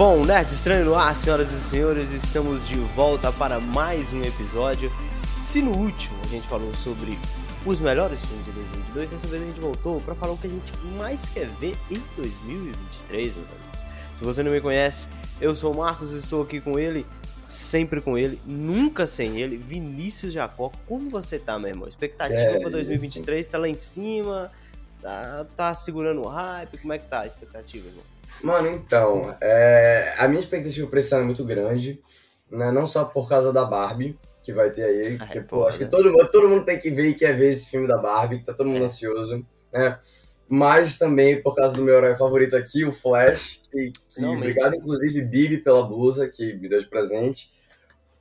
Bom, Nerd Estranho no ar, senhoras e senhores, estamos de volta para mais um episódio. Se no último a gente falou sobre os melhores filmes de 2022, dessa vez a gente voltou para falar o que a gente mais quer ver em 2023, meus amigos. Se você não me conhece, eu sou o Marcos, estou aqui com ele, sempre com ele, nunca sem ele, Vinícius Jacó. Como você tá, meu irmão? Expectativa É, para 2023 tá lá em cima? Tá, tá segurando o hype? Como é que tá a expectativa, irmão? Mano, então, é, a minha expectativa pra esse ano é muito grande, né? Não só por causa da Barbie, que vai ter aí, Ah, que, é, pô, acho que né? todo, mundo- todo mundo tem que ver e quer ver esse filme da Barbie, que tá todo mundo É. ansioso, né? Mas também por causa do meu herói favorito aqui, o Flash, que, que obrigado inclusive Bibi pela blusa que me deu de presente.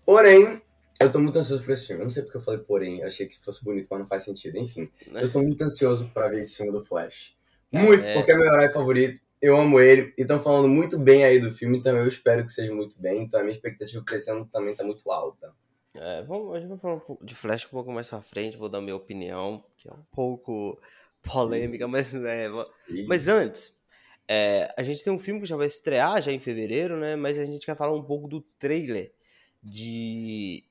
Porém, eu tô muito ansioso por esse filme. Eu não sei porque eu falei porém, achei que fosse bonito, mas não faz sentido. Enfim, Né? eu tô muito ansioso pra ver esse filme do Flash. Muito, é- porque é meu herói favorito. Eu amo ele. E estão falando muito bem aí do filme, então eu espero que seja muito bem. Então a minha expectativa ano também tá muito alta. É, vamos, a gente vai falar um pouco de Flash um pouco mais pra frente, vou dar minha opinião, que é um pouco polêmica, mas é, va- E- Mas antes, é, a gente tem um filme que já vai estrear já em fevereiro, né? Mas a gente quer falar um pouco do trailer de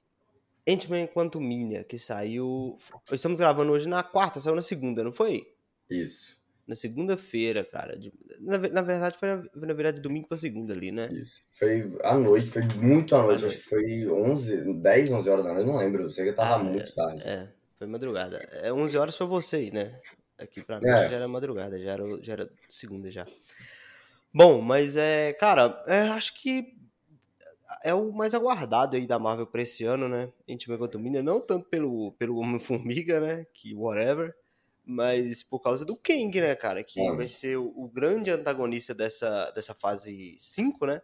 Ant-Man Quantumania, que saiu. Estamos gravando hoje na quarta, saiu na segunda, não foi? Isso, Na segunda-feira, cara. de- na, na verdade, foi na, foi na verdade domingo pra segunda ali, né? isso. Foi à noite, foi muito à noite. À Acho que foi 11, 10, 11 horas da noite, não lembro. Eu sei que eu tava Ah, muito tarde. É, foi madrugada. É 11 horas pra você, aí, né? Aqui pra mim É. já era madrugada, já era, já era segunda já. Bom, mas é, cara, é, acho que é o mais aguardado aí da Marvel pra esse ano, né? Ant-Man Quantumania, não tanto pelo, pelo Homem-Formiga, né? Que whatever, mas por causa do Kang, né, cara? Que Hum. vai ser o, o grande antagonista dessa, dessa fase 5, né?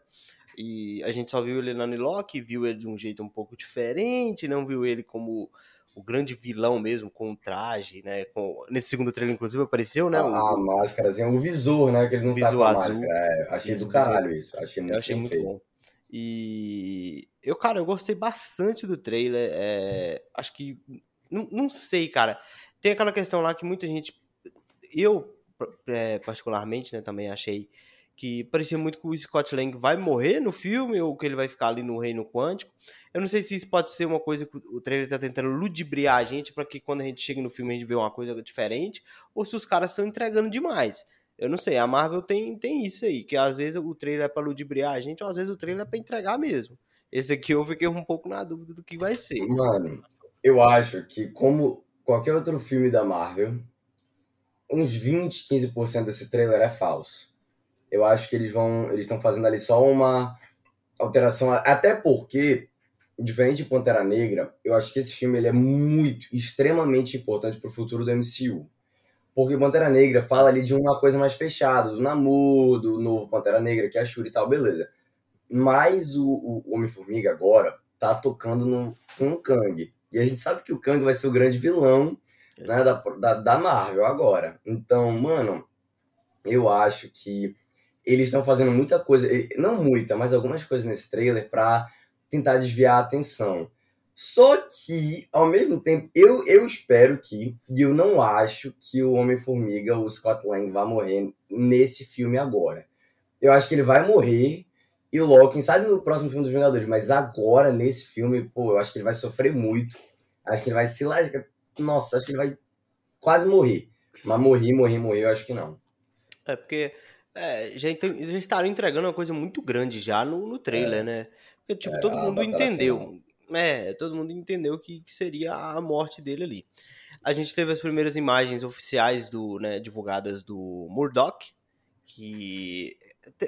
E a gente só viu ele na Loki, viu ele de um jeito um pouco diferente, não viu ele como o grande vilão mesmo, com o traje, né? Com... Nesse segundo trailer, inclusive, apareceu, né? A, o- a máscarazinha, o visor, né? Que ele não tá Visor com a azul. máscara. É, achei Isso, do caralho isso. Achei muito Eu achei muito feito. bom. E eu, cara, eu gostei bastante do trailer. é, Acho que. Não, não sei, cara. Tem aquela questão lá que muita gente. Eu, é, particularmente, né, também achei que parecia muito que o Scott Lang vai morrer no filme ou que ele vai ficar ali no Reino Quântico. Eu não sei se isso pode ser uma coisa que o trailer tá tentando ludibriar a gente para que quando a gente chega no filme a gente vê uma coisa diferente ou se os caras estão entregando demais. Eu não sei, a Marvel tem, tem isso aí, que às vezes o trailer é pra ludibriar a gente, ou às vezes o trailer é pra entregar mesmo. Esse aqui eu fiquei um pouco na dúvida do que vai ser. Mano, eu acho que como qualquer outro filme da Marvel, uns 20, 15% desse trailer é falso. Eu acho que eles vão, eles estão fazendo ali só uma alteração, até porque diferente de Pantera Negra, eu acho que esse filme ele é muito, extremamente importante pro futuro do MCU. Porque Pantera Negra fala ali de uma coisa mais fechada, do Namor, do novo Pantera Negra, que é a Shuri e tal, beleza. Mas o, o Homem-Formiga agora tá tocando no, com o Kang. E a gente sabe que o Kang vai ser o grande vilão né, da, da, da Marvel agora. Então, mano, eu acho que eles estão fazendo muita coisa, não muita, mas algumas coisas nesse trailer pra tentar desviar a atenção. Só que, ao mesmo tempo, eu, eu espero que, e eu não acho que o Homem-Formiga, o Scott Lang, vai morrer nesse filme agora. Eu acho que ele vai morrer e logo, quem sabe no próximo filme dos Vingadores, mas agora, nesse filme, pô, eu acho que ele vai sofrer muito. Acho que ele vai se lascar. Nossa, acho que ele vai quase morrer. Mas morrer, morrer, morrer, eu acho que não. É, porque é, já, já estaram entregando uma coisa muito grande já no, no trailer, né? Porque, tipo, É, todo mundo entendeu. É, todo mundo entendeu que, que seria a morte dele ali. A gente teve as primeiras imagens oficiais do, né, divulgadas do Murdoch, que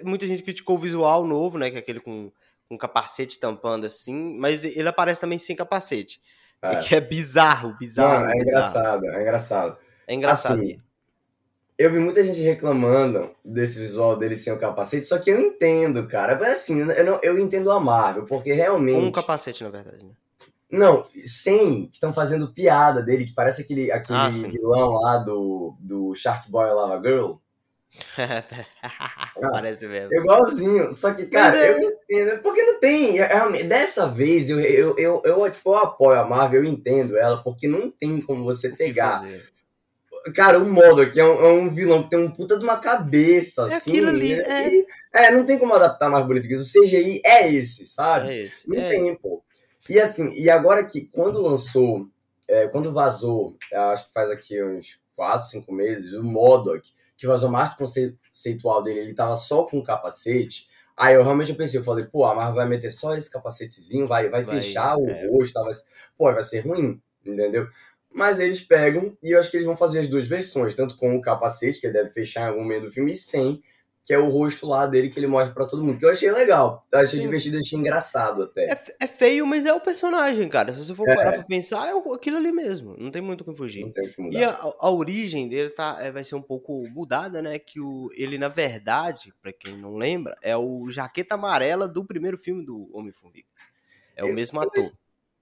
muita gente criticou o visual novo, né, que é aquele com, com capacete tampando assim, mas ele aparece também sem capacete. É. Que é bizarro, bizarro, Mano, é bizarro. engraçado, é engraçado. É engraçado. Assim, eu vi muita gente reclamando desse visual dele sem o capacete, só que eu entendo, cara. Mas assim, eu, não, eu entendo a Marvel, porque realmente. um capacete, na verdade, né? Não, sem, que estão fazendo piada dele, que parece aquele, aquele Ah, vilão lá do, do Shark Boy Lava Girl. Parece mesmo. Igualzinho. Só que, cara, é- eu entendo. Porque não tem. é- é- Dessa vez, eu, eu, eu, eu, tipo, eu apoio a Marvel, eu entendo ela, porque não tem como você pegar. cara, o Modok é, um, é um vilão que tem um puta de uma cabeça, É assim. aquilo ali, e- é. e- é, não tem como adaptar mais bonito que isso. O CGI é esse, sabe? É esse. Não tem, pô. E assim, e agora que quando lançou, quando vazou, acho que faz aqui uns 4, 5 meses, o Modok, que vazou mais conceitual dele, ele tava só com o capacete. Aí eu realmente pensei, eu falei, pô, a Marvel vai meter só esse capacetezinho, vai, vai, Vai, fechar o é. rosto, tá, vai, pô, vai ser ruim, entendeu? Mas eles pegam, e eu acho que eles vão fazer as duas versões, tanto com o capacete, que ele deve fechar em algum meio do filme, e sem, que é o rosto lá dele que ele mostra pra todo mundo. Que eu achei legal, eu achei Sim. divertido, achei engraçado até. é, é feio, mas é o personagem, cara. Se você for É. parar pra pensar, é aquilo ali mesmo. Não tem muito o que fugir. Não tem o que mudar. E a, a origem dele tá, é, vai ser um pouco mudada, né? Que o, ele, na verdade, pra quem não lembra, é o Jaqueta Amarela do primeiro filme do Homem-Formiga. É o Eu- mesmo ator.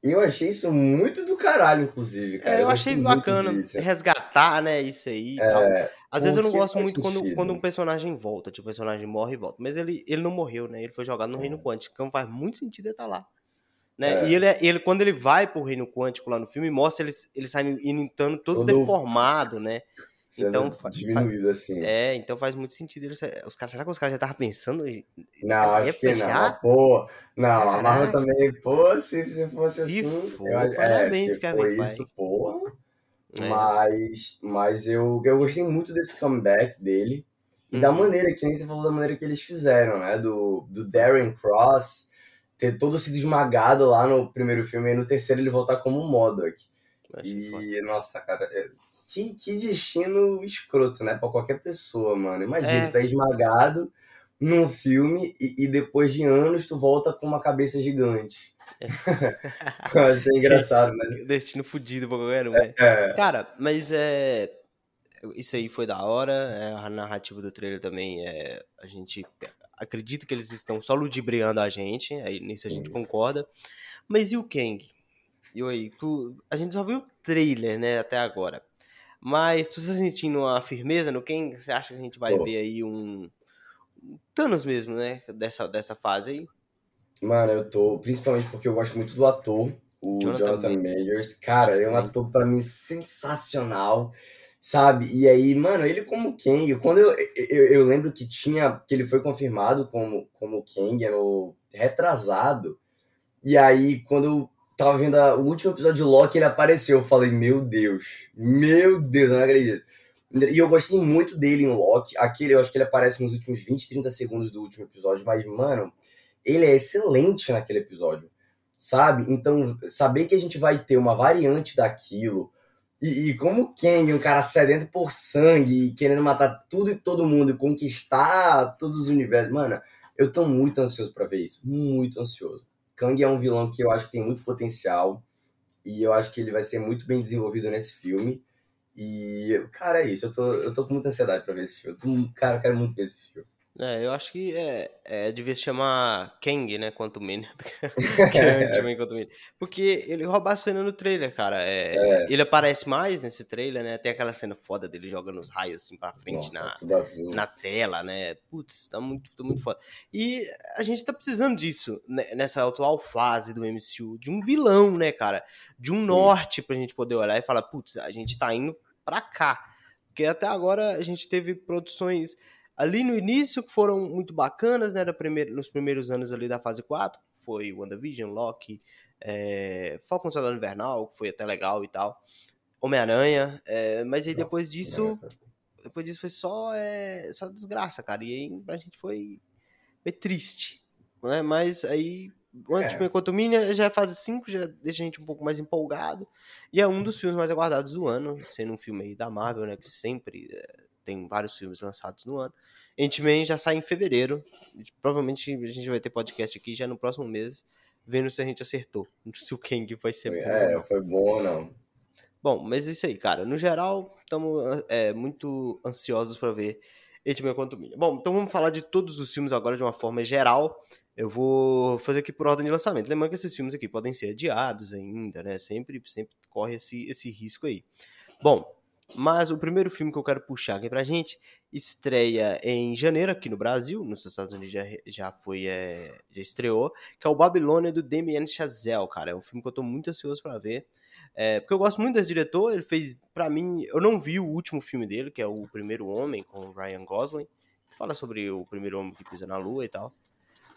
Eu achei isso muito do caralho, inclusive, cara. É, eu gostei achei bacana disso. resgatar, né, isso aí e tal. É, Às vezes eu não gosto muito quando, sentido. quando um personagem volta, tipo, o personagem morre e volta. Mas ele, ele não morreu, né? Ele foi jogado no É. Reino Quântico, então faz muito sentido ele estar lá. Né? É. E ele, é- ele, quando ele vai pro Reino Quântico lá no filme, mostra ele, ele saindo indo todo, Todo- deformado, né? Sendo então, diminuído assim. É, então faz muito sentido. Ele, ser- os caras, será que os caras já estavam pensando? Não, acho que não. já? Pô, não, a Marvel Caraca. também, pô, se, se fosse Se assim. for, eu acho- parabéns, é, se Kevin foi isso, pô. É. Mas, mas eu, eu gostei muito desse comeback dele. E da Uhum. maneira, que nem você falou, da maneira que eles fizeram, né? Do, do Darren Cross ter todo sido esmagado lá no primeiro filme, e no terceiro ele voltar como Modok. Achei foda. E, nossa, cara, é- que, que destino escroto, né? Pra qualquer pessoa, mano. Imagina, É. tu é esmagado num filme e, e depois de anos tu volta com uma cabeça gigante. Eu achei engraçado, né? Destino fudido pra qualquer um, né? É, Cara, mas é. Isso aí foi da hora. é, a narrativa do trailer também é. A gente acredita que eles estão só ludibriando a gente. Aí nisso a gente concorda. Mas e o Kang? E aí, tu, a gente só viu o trailer, né, até agora. Mas tu tá sentindo uma firmeza no Kang? Você acha que a gente vai Tô. ver aí um. um Thanos mesmo, né? Dessa, dessa fase aí. mano, eu tô. Principalmente porque eu gosto muito do ator, o Jonathan Jonathan, Ma- Majors. Cara, ele é um ator pra mim sensacional. Sabe? E aí, mano, ele como Kang, quando eu, eu, eu lembro que tinha, que ele foi confirmado como, como Kang no retrasado, e aí quando tava vendo a- o último episódio de Loki, ele apareceu, eu falei, meu Deus, meu Deus, eu não acredito. E eu gostei muito dele em Loki, aquele, eu acho que ele aparece nos últimos 20, 30 segundos do último episódio, mas, mano, ele é excelente naquele episódio, sabe? Então, saber que a gente vai ter uma variante daquilo, e, e como o Kang, um cara sedento por sangue querendo matar tudo e todo mundo e conquistar todos os universos, mano, eu tô muito ansioso pra ver isso. Muito ansioso. Kang é um vilão que eu acho que tem muito potencial e eu acho que ele vai ser muito bem desenvolvido nesse filme. E, cara, é isso. Eu tô, eu tô com muita ansiedade pra ver esse filme. Cara, eu quero muito ver esse filme. É, eu acho que é, é devia se chamar Kang, né? Quanto menos. é Ant-Man quanto. Porque ele rouba a cena no trailer, cara. É, Ele aparece mais nesse trailer, né? Tem aquela cena foda dele jogando os raios assim pra frente Nossa, na, na tela, né? Putz, tá muito, tá muito foda. E a gente tá precisando disso né, nessa atual fase do MCU, de um vilão, né, cara? De um Sim. norte pra gente poder olhar e falar, putz, a gente tá indo pra cá. Porque até agora a gente teve produções ali no início que foram muito bacanas, né? Da primeira, nos primeiros anos ali da fase 4, foi WandaVision, Loki, é, Falcon Soldado Invernal, que foi até legal e tal. Homem-Aranha, é, mas aí depois Nossa, disso caraca. depois disso foi só, é, só desgraça, cara. E aí pra gente foi, foi triste. Né? Mas aí o É. Ant-Man Quantumania já é fase 5, já deixa a gente um pouco mais empolgado. E é um dos filmes mais aguardados do ano, sendo um filme aí da Marvel, né? Que sempre é, tem vários filmes lançados no ano. Ant-Man já sai em fevereiro. Provavelmente a gente vai ter podcast aqui já no próximo mês, vendo se a gente acertou. Se o Kang vai ser Foi- bom. É, foi bom ou não? Bom, mas isso aí, cara. No geral, estamos muito ansiosos para ver Ant-Man Quantumania. Bom, então vamos falar de todos os filmes agora de uma forma geral. Eu vou fazer aqui por ordem de lançamento. Lembrando que esses filmes aqui podem ser adiados ainda, né? Sempre, sempre corre esse, esse risco aí. Bom, Mas o primeiro filme que eu quero puxar aqui pra gente estreia em janeiro aqui no Brasil, nos Estados Unidos já, já foi, é, já estreou, que é o Babilônia do Damien Chazelle, cara. É um filme que eu tô muito ansioso para ver. É, porque eu gosto muito desse diretor, ele fez, para mim, eu não vi o último filme dele, que é o Primeiro Homem, com o Ryan Gosling, que fala sobre o primeiro homem que pisa na lua e tal.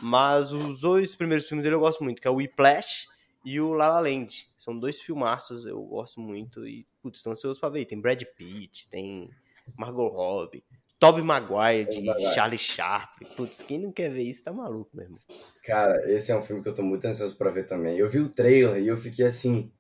Mas os dois primeiros filmes dele eu gosto muito, que é o Whiplash e o La La Land. São dois filmaços, eu gosto muito e, putz, estou ansioso pra ver. Tem Brad Pitt, tem Margot Robbie, Tobey Maguire de Charlie Sharp. Putz, quem não quer ver isso tá maluco mesmo. Cara, esse é um filme que eu tô muito ansioso pra ver também. Eu vi o trailer e eu fiquei assim,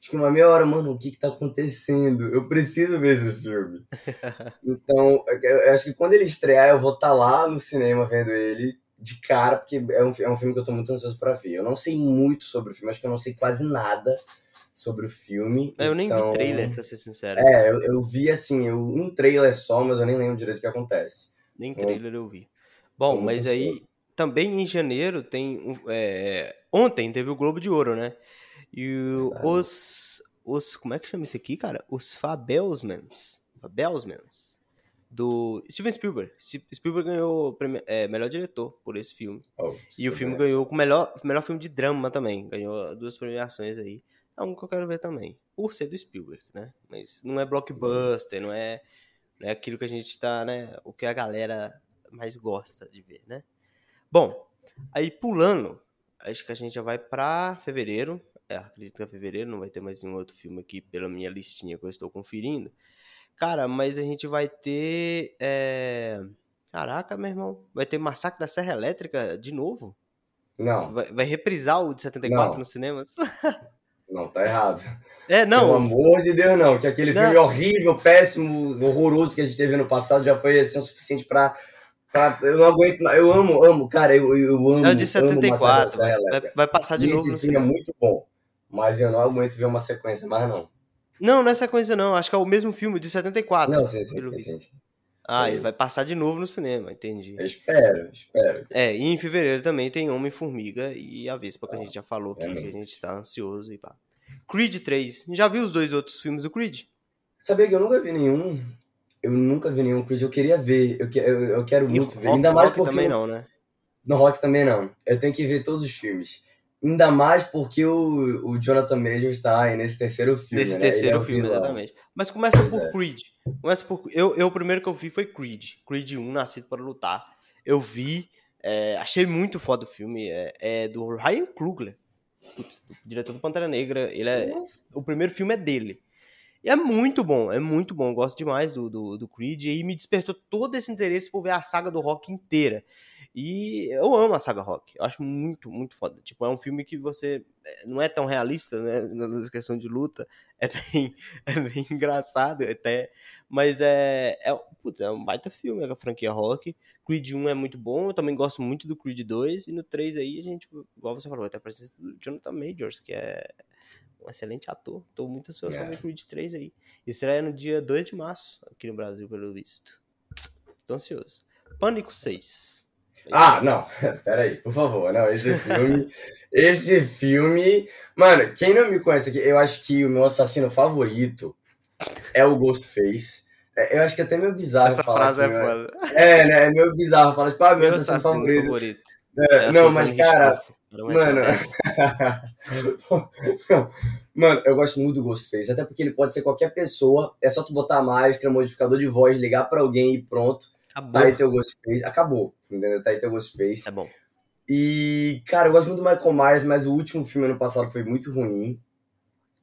acho que uma meia hora, mano, o que que tá acontecendo? Eu preciso ver esse filme. então, eu acho que quando ele estrear, eu vou estar tá lá no cinema vendo ele de cara, porque é um, é um filme que eu tô muito ansioso pra ver. Eu não sei muito sobre o filme, acho que eu não sei quase nada sobre o filme. Eu então... nem vi então trailer, pra ser sincero. É, eu, eu vi assim, eu, um trailer só, mas eu nem lembro direito o que acontece. Nem trailer eu, eu vi. Bom, mas aí também em janeiro tem. É, ontem teve o Globo de Ouro, né? E os. Os. Como é que chama isso aqui, cara? Os Fabelsmans. Fabelsmans do Steven Spielberg. Spielberg ganhou é, melhor diretor por esse filme. Oh, e o filme ganhou com melhor, melhor filme de drama também. Ganhou duas premiações aí. É um que eu quero ver também. Por ser do Spielberg, né? Mas não é blockbuster, não é, não é aquilo que a gente tá, né? O que a galera mais gosta de ver, né? Bom, aí pulando, acho que a gente já vai pra fevereiro. É, acredito que é fevereiro, não vai ter mais nenhum outro filme aqui pela minha listinha que eu estou conferindo. Cara, mas a gente vai ter. É... Caraca, meu irmão. Vai ter Massacre da Serra Elétrica de novo? Não. Vai, vai reprisar o de 74 não. nos cinemas? Não, tá errado. É, não. Pelo amor de Deus, não. Que aquele não. filme horrível, péssimo, horroroso que a gente teve no passado já foi assim, o suficiente pra. pra eu não aguento. Eu amo, amo, cara, eu, eu amo. É o de 74. Vai, vai, passar de e novo esse no filme é cinema. é muito bom. Mas eu não aguento ver uma sequência mais, não. Não, não é sequência, não. Acho que é o mesmo filme, de 74. Não, sim, sim, sim, sim, Ah, ele vai passar de novo no cinema, entendi. Eu espero, espero. É, e em fevereiro também tem Homem-Formiga e a Vespa, que ah, a gente já falou aqui, é que a gente tá ansioso e pá. Creed 3. Já viu os dois outros filmes do Creed? Sabia que eu nunca vi nenhum. Eu nunca vi nenhum Creed. Eu queria ver. Eu, eu, eu quero muito ver. Ainda mais porque. também não, né? No Rock também não. Eu tenho que ver todos os filmes. Ainda mais porque o, o Jonathan Majors está aí nesse terceiro filme. Nesse né? terceiro é filme, exatamente. Mas começa pois por é. Creed. Começa por. Eu, eu, o primeiro que eu vi foi Creed. Creed 1, Nascido para Lutar. Eu vi. É, achei muito foda o filme. É, é do Ryan Coogler. Putz, diretor do Pantera Negra. Ele é, o primeiro filme é dele. E é muito bom, é muito bom. Eu gosto demais do, do, do Creed. E me despertou todo esse interesse por ver a saga do rock inteira. E eu amo a saga Rock. Eu acho muito, muito foda. Tipo, é um filme que você eh, não é tão realista, né? Na questão de luta. É bem, é bem engraçado até. Mas é. É, putz, é um baita filme, a franquia Rock. Creed 1 é muito bom. Eu também gosto muito do Creed 2. E no 3 aí, a gente, igual você falou, até a presença do Jonathan Majors, que é um excelente ator. Tô muito ansioso é. pra ver Creed 3 aí. Estreia no dia 2 de março, aqui no Brasil, pelo visto. Tô ansioso. Pânico 6. Ah, não. Pera aí, por favor. Não, esse filme. esse filme. Mano, quem não me conhece aqui, eu acho que o meu assassino favorito é o Ghostface. É, eu acho que é até meio bizarro Essa falar. frase é meu... foda. É, né? É meio bizarro falar, tipo, ah, meu, meu assassino, assassino favorito. favorito. É, é não, mas, cara. Mano. Mano, eu gosto muito do Ghostface, até porque ele pode ser qualquer pessoa. É só tu botar a máscara, modificador de voz, ligar para alguém e pronto. Acabou. Tá aí teu Ghostface. Acabou, entendeu? Tá aí teu Ghostface. É bom. E, cara, eu gosto muito do Michael Myers, mas o último filme ano passado foi muito ruim.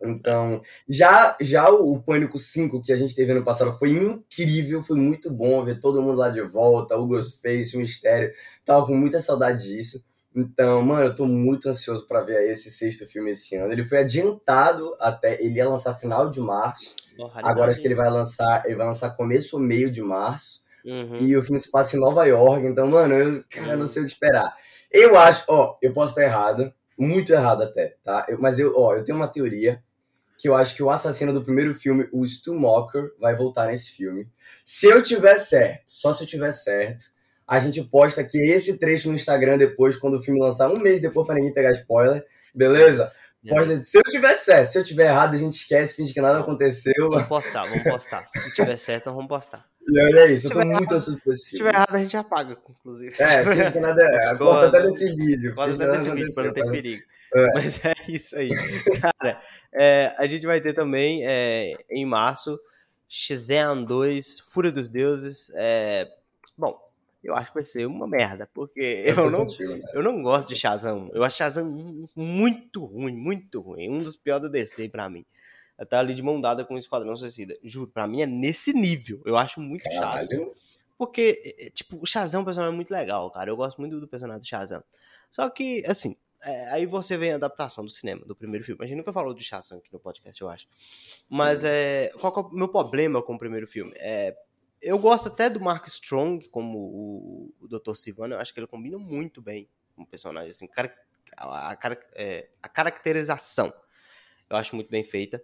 Então, já, já o, Pânico 5 que a gente teve ano passado foi incrível, foi muito bom ver todo mundo lá de volta, o Ghostface, o Mistério. Tava com muita saudade disso. Então, mano, eu tô muito ansioso para ver esse sexto filme esse ano. Ele foi adiantado até, ele ia lançar final de março. Agora acho que ele vai lançar, ele vai lançar começo ou meio de março. Uhum. E o filme se passa em Nova York, então, mano, eu cara, não sei o que esperar. Eu acho, ó, eu posso estar errado, muito errado até, tá? Eu, mas eu, ó, eu tenho uma teoria que eu acho que o assassino do primeiro filme, o Stu Mocker, vai voltar nesse filme. Se eu tiver certo, só se eu tiver certo, a gente posta aqui esse trecho no Instagram depois, quando o filme lançar, um mês depois, para ninguém pegar spoiler, beleza? Se eu tiver certo, se eu tiver errado, a gente esquece, finge que nada aconteceu. Vamos postar, vamos postar. Se tiver certo, vamos postar. E olha isso, eu tô muito esse Se tiver errado, a gente apaga, inclusive. É, que nada. é, Corta até desse vídeo. Corta até desse vídeo, pra não ter perigo. É. Mas é isso aí. Cara, é, a gente vai ter também, é, em março, Shazam 2, Fúria dos Deuses. é, bom, eu acho que vai ser uma merda, porque Eu eu não, contigo, né? eu não gosto de Shazam. Eu acho Shazam muito ruim, muito ruim. Um dos piores da DC pra mim. Tá ali de mão dada com o Esquadrão Suicida. Juro, pra mim é nesse nível. Eu acho muito chato. Caralho. Porque, é, é, tipo, o Shazam é um personagem muito legal, cara. Eu gosto muito do personagem do Shazam. Só que, assim, é, aí você vem a adaptação do cinema, do primeiro filme. A gente nunca falou de Shazam aqui no podcast, eu acho. Mas é, qual que é o meu problema com o primeiro filme? É, eu gosto até do Mark Strong como o, o Dr. Eu acho que ele combina muito bem com o personagem. Assim, cara- a, a é, a caracterização eu acho muito bem feita.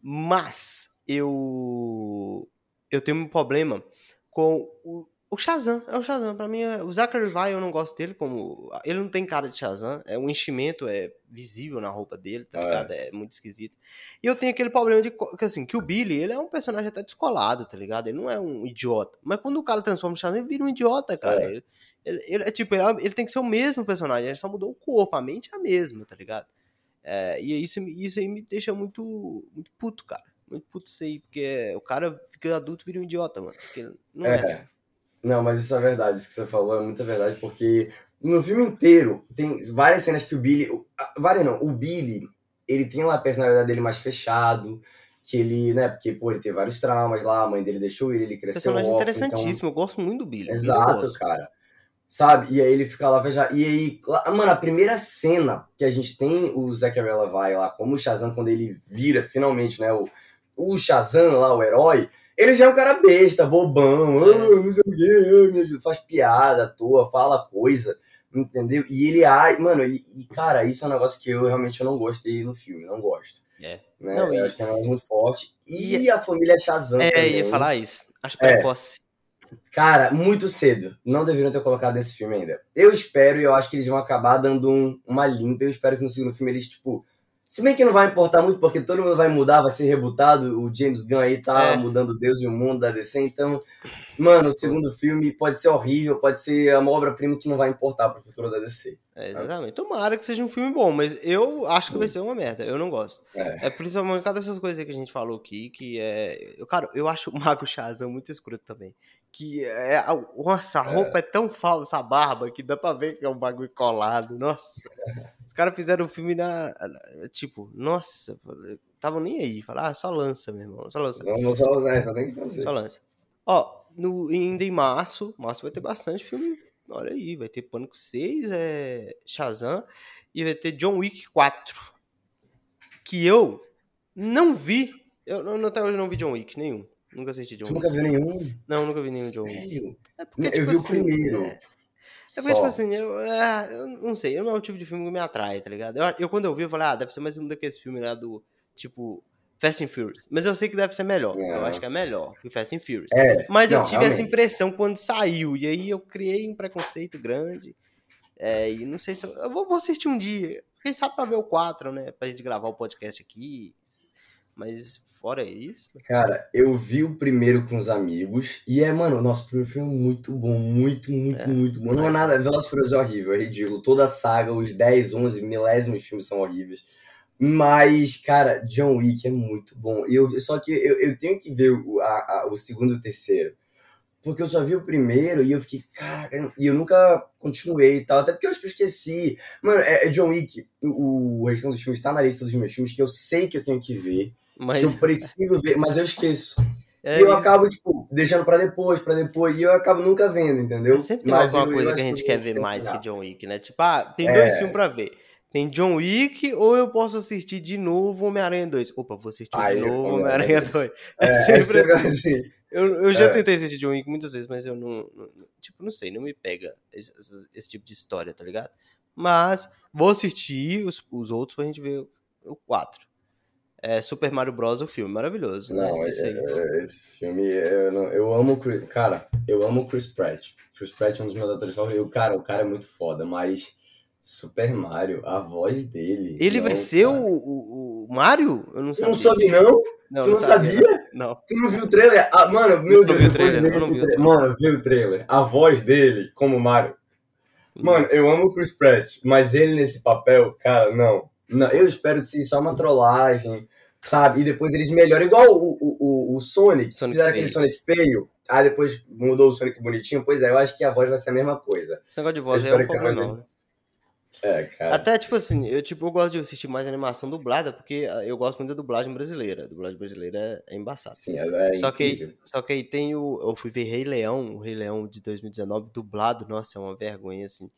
Mas eu eu tenho um problema com o, o Shazam. É o Shazam. Pra mim, é- o Zachary Levi, eu não gosto dele como. Ele não tem cara de Shazam. É um enchimento, é visível na roupa dele, tá É. ligado? É muito esquisito. E eu tenho aquele problema de que, assim, que o Billy, ele é um personagem até descolado, tá ligado? Ele não é um idiota. Mas quando o cara transforma o Shazam, ele vira um idiota, cara. É. Ele, ele, ele é tipo, ele, é- ele tem que ser o mesmo personagem, ele só mudou o corpo, a mente é a mesma, tá ligado? É, e isso, isso aí me deixa muito, muito puto, cara. Muito puto isso aí, porque o cara fica adulto e vira um idiota, mano. Porque não é, É. assim. Não, mas isso é verdade. Isso que você falou é muita verdade, porque no filme inteiro tem várias cenas que o Billy. Várias não, o Billy, ele tem lá a personalidade dele mais fechado, que ele, né, porque, pô, ele teve vários traumas lá, a mãe dele deixou ele, ele cresceu Personagem órfão, então- interessantíssimo, eu gosto muito do Billy. Exato, cara. Sabe? E aí ele fica lá fechado. E aí, lá- mano, a primeira cena que a gente tem o Zachary Levi lá como o Shazam, quando ele vira finalmente, né, o, o Shazam lá, o herói, ele já é um cara besta, bobão, É. "Ah, não sei o quê, ah, me ajuda", faz piada à toa, fala coisa, entendeu? E ele, ai, mano, e, e, cara, isso é um negócio que eu realmente não gostei no filme, não gosto. É. Né? Não, eu e- acho que é um negócio muito forte. E, E- a família Shazam É, também. ia falar isso. Acho É. Cara, muito cedo. Não deveriam ter colocado nesse filme ainda. Eu espero e eu acho que eles vão acabar dando um- uma limpa. Eu espero que no segundo filme eles, tipo. Se bem que não vai importar muito, porque todo mundo vai mudar, vai ser rebutado. O James Gunn aí tá É. mudando Deus e o mundo da DC. Então, mano, o segundo filme pode ser horrível, pode ser uma obra-prima que não vai importar pro futuro da DC. É, exatamente. Tomara que seja um filme bom, mas eu acho que vai ser uma merda. Eu não gosto. É. É principalmente por causa dessas coisas aí que a gente falou aqui, que é. Eu, cara, eu acho o Mago Shazam muito escroto também. Que é. Nossa, a roupa é tão falsa, a barba, que dá pra ver que é um bagulho colado. Nossa. Os caras fizeram o filme na. Tipo, nossa, estavam nem aí. Falaram, ah, só lança, meu irmão. Só lança. Não, não só usar, só tem que fazer. Só lança. Ó, no, ainda em março, março vai ter bastante filme. Olha aí, vai ter Pânico 6, é, Shazam, e vai ter John Wick 4. Que eu não vi. Eu não, até hoje não vi John Wick, nenhum. Nunca assisti John Wick. nunca viu nenhum? Não, nunca vi nenhum John Wick. É porque, Eu tipo vi o assim, primeiro. É, é porque, Só. tipo assim, eu, é, eu não sei, eu não é o tipo de filme que me atrai, tá ligado? Eu, eu quando eu vi, eu falei, ah, deve ser mais um daqueles filmes lá do, tipo, Fast and Furious. Mas eu sei que deve ser melhor. Eu É. acho que é melhor que Fast and Furious. É, Mas eu não, tive essa realmente. impressão quando saiu. E aí eu criei um preconceito grande. É, e não sei se. Eu, eu vou, vou assistir um dia. Quem sabe pra ver o 4, né? Pra gente gravar o podcast aqui. Mas fora isso. Cara, eu vi o primeiro com os amigos e é, mano, nosso primeiro filme é muito bom, muito, muito, É. muito bom. Não é nada, Velozes Furiosos é horrível, é ridículo. Toda a saga, os 10, 11, milésimos filmes são horríveis. Mas, cara, John Wick é muito bom. Eu, só que eu, eu tenho que ver o, a- a- o segundo e o terceiro. Porque eu só vi o primeiro e eu fiquei, cara, e eu nunca continuei e tal. Até porque eu acho que eu esqueci. Mano, é, é John Wick. O, o restante dos filmes tá na lista dos meus filmes que eu sei que eu tenho que ver. Mas. eu preciso ver, mas eu esqueço. É, e eu isso. acabo, tipo, deixando pra depois, pra depois, e eu acabo nunca vendo, entendeu? Sempre tem Mas alguma coisa que a gente quer ver mais que. John Wick, né? Tipo, ah, tem É. dois filmes pra ver. Tem John Wick ou eu posso assistir de novo Homem-Aranha 2. Opa, vou assistir de novo Homem-Aranha Homem-Aranha 2. É, É, sempre é assim. Eu, eu já É. tentei assistir John Wick muitas vezes, mas eu não, não- Tipo, não sei, não me pega esse, esse- esse tipo de história, tá ligado? Mas vou assistir os, os outros pra gente ver o 4. É Super Mario Bros. o filme, maravilhoso, né? Não, Esse aí. é- esse filme, eu, não- eu amo o Chris, cara, eu amo o Chris Pratt. Chris Pratt é um dos meus atores favoritos. Cara, o cara é muito foda, mas Super Mario, a voz dele. Ele não, vai ser o, o, o Mario? Eu não Tu sabia. não soube, não? Não, tu não sabia? Não. Tu não viu o trailer? Ah, mano, meu Eu não Deus. vi o trailer, eu não vi o tra- trailer. Mano, vê o trailer. A voz dele como Mario. Mano, eu amo o Chris Pratt, mas ele nesse papel, cara, não. não eu espero que seja só uma trollagem, sabe? E depois eles melhoram. Igual o, o, o, o Sonic, Sonic fizeram aquele feio. Sonic feio, aí depois mudou o Sonic bonitinho. Pois é, eu acho que a voz vai ser a mesma coisa. Esse negócio de voz é um problema, voz não, né? É, cara. Até, tipo assim, eu, tipo, eu gosto de assistir mais animação dublada, porque ah, eu gosto muito da dublagem brasileira. A dublagem brasileira é, é embaçada. Sim, ela é só, que, só que aí tem o. Eu fui ver Rei Leão, o Rei Leão de 2019, dublado, nossa, é uma vergonha, assim.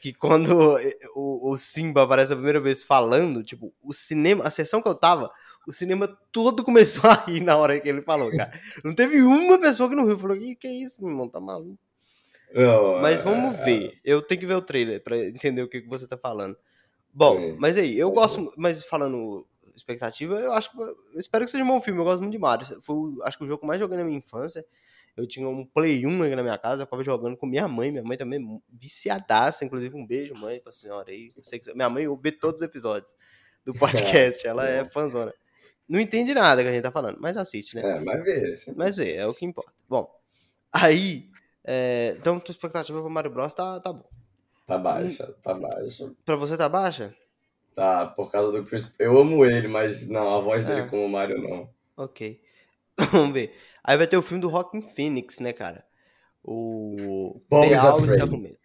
Que quando o, o Simba aparece a primeira vez falando, tipo, o cinema, a sessão que eu tava, o cinema todo começou a rir na hora que ele falou, cara. Não teve uma pessoa que não riu, falou, que que é isso, meu irmão, tá maluco. Não, Mas é- vamos ver. Eu tenho que ver o trailer pra entender o que, que você tá falando. Bom, Sim. mas aí, eu Pois gosto. Mas falando expectativa, eu acho que. Eu espero que seja um bom filme. Eu gosto muito de Mario. Foi, acho que o jogo que mais joguei na minha infância. Eu tinha um Play 1 aqui na minha casa, eu ficava jogando com minha mãe. Minha mãe também viciadaça. Inclusive, um beijo, mãe, pra senhora aí. Eu sei que- minha mãe vê todos os episódios do podcast. Ela é fãzona. Não entende nada que a gente tá falando, mas assiste, né? É, mas vê. assim. Mas vê, é o que importa. Bom, aí. é, então, tua expectativa pro Mario Bros tá, tá bom. Tá baixa, tá baixa. Pra você tá baixa? Tá, por causa do Chris. Eu amo ele, mas não, a voz dele É. como Mario não. Ok. Vamos ver. Aí vai ter o filme do Rockin' Phoenix, né, cara? O. Is Real está com medo.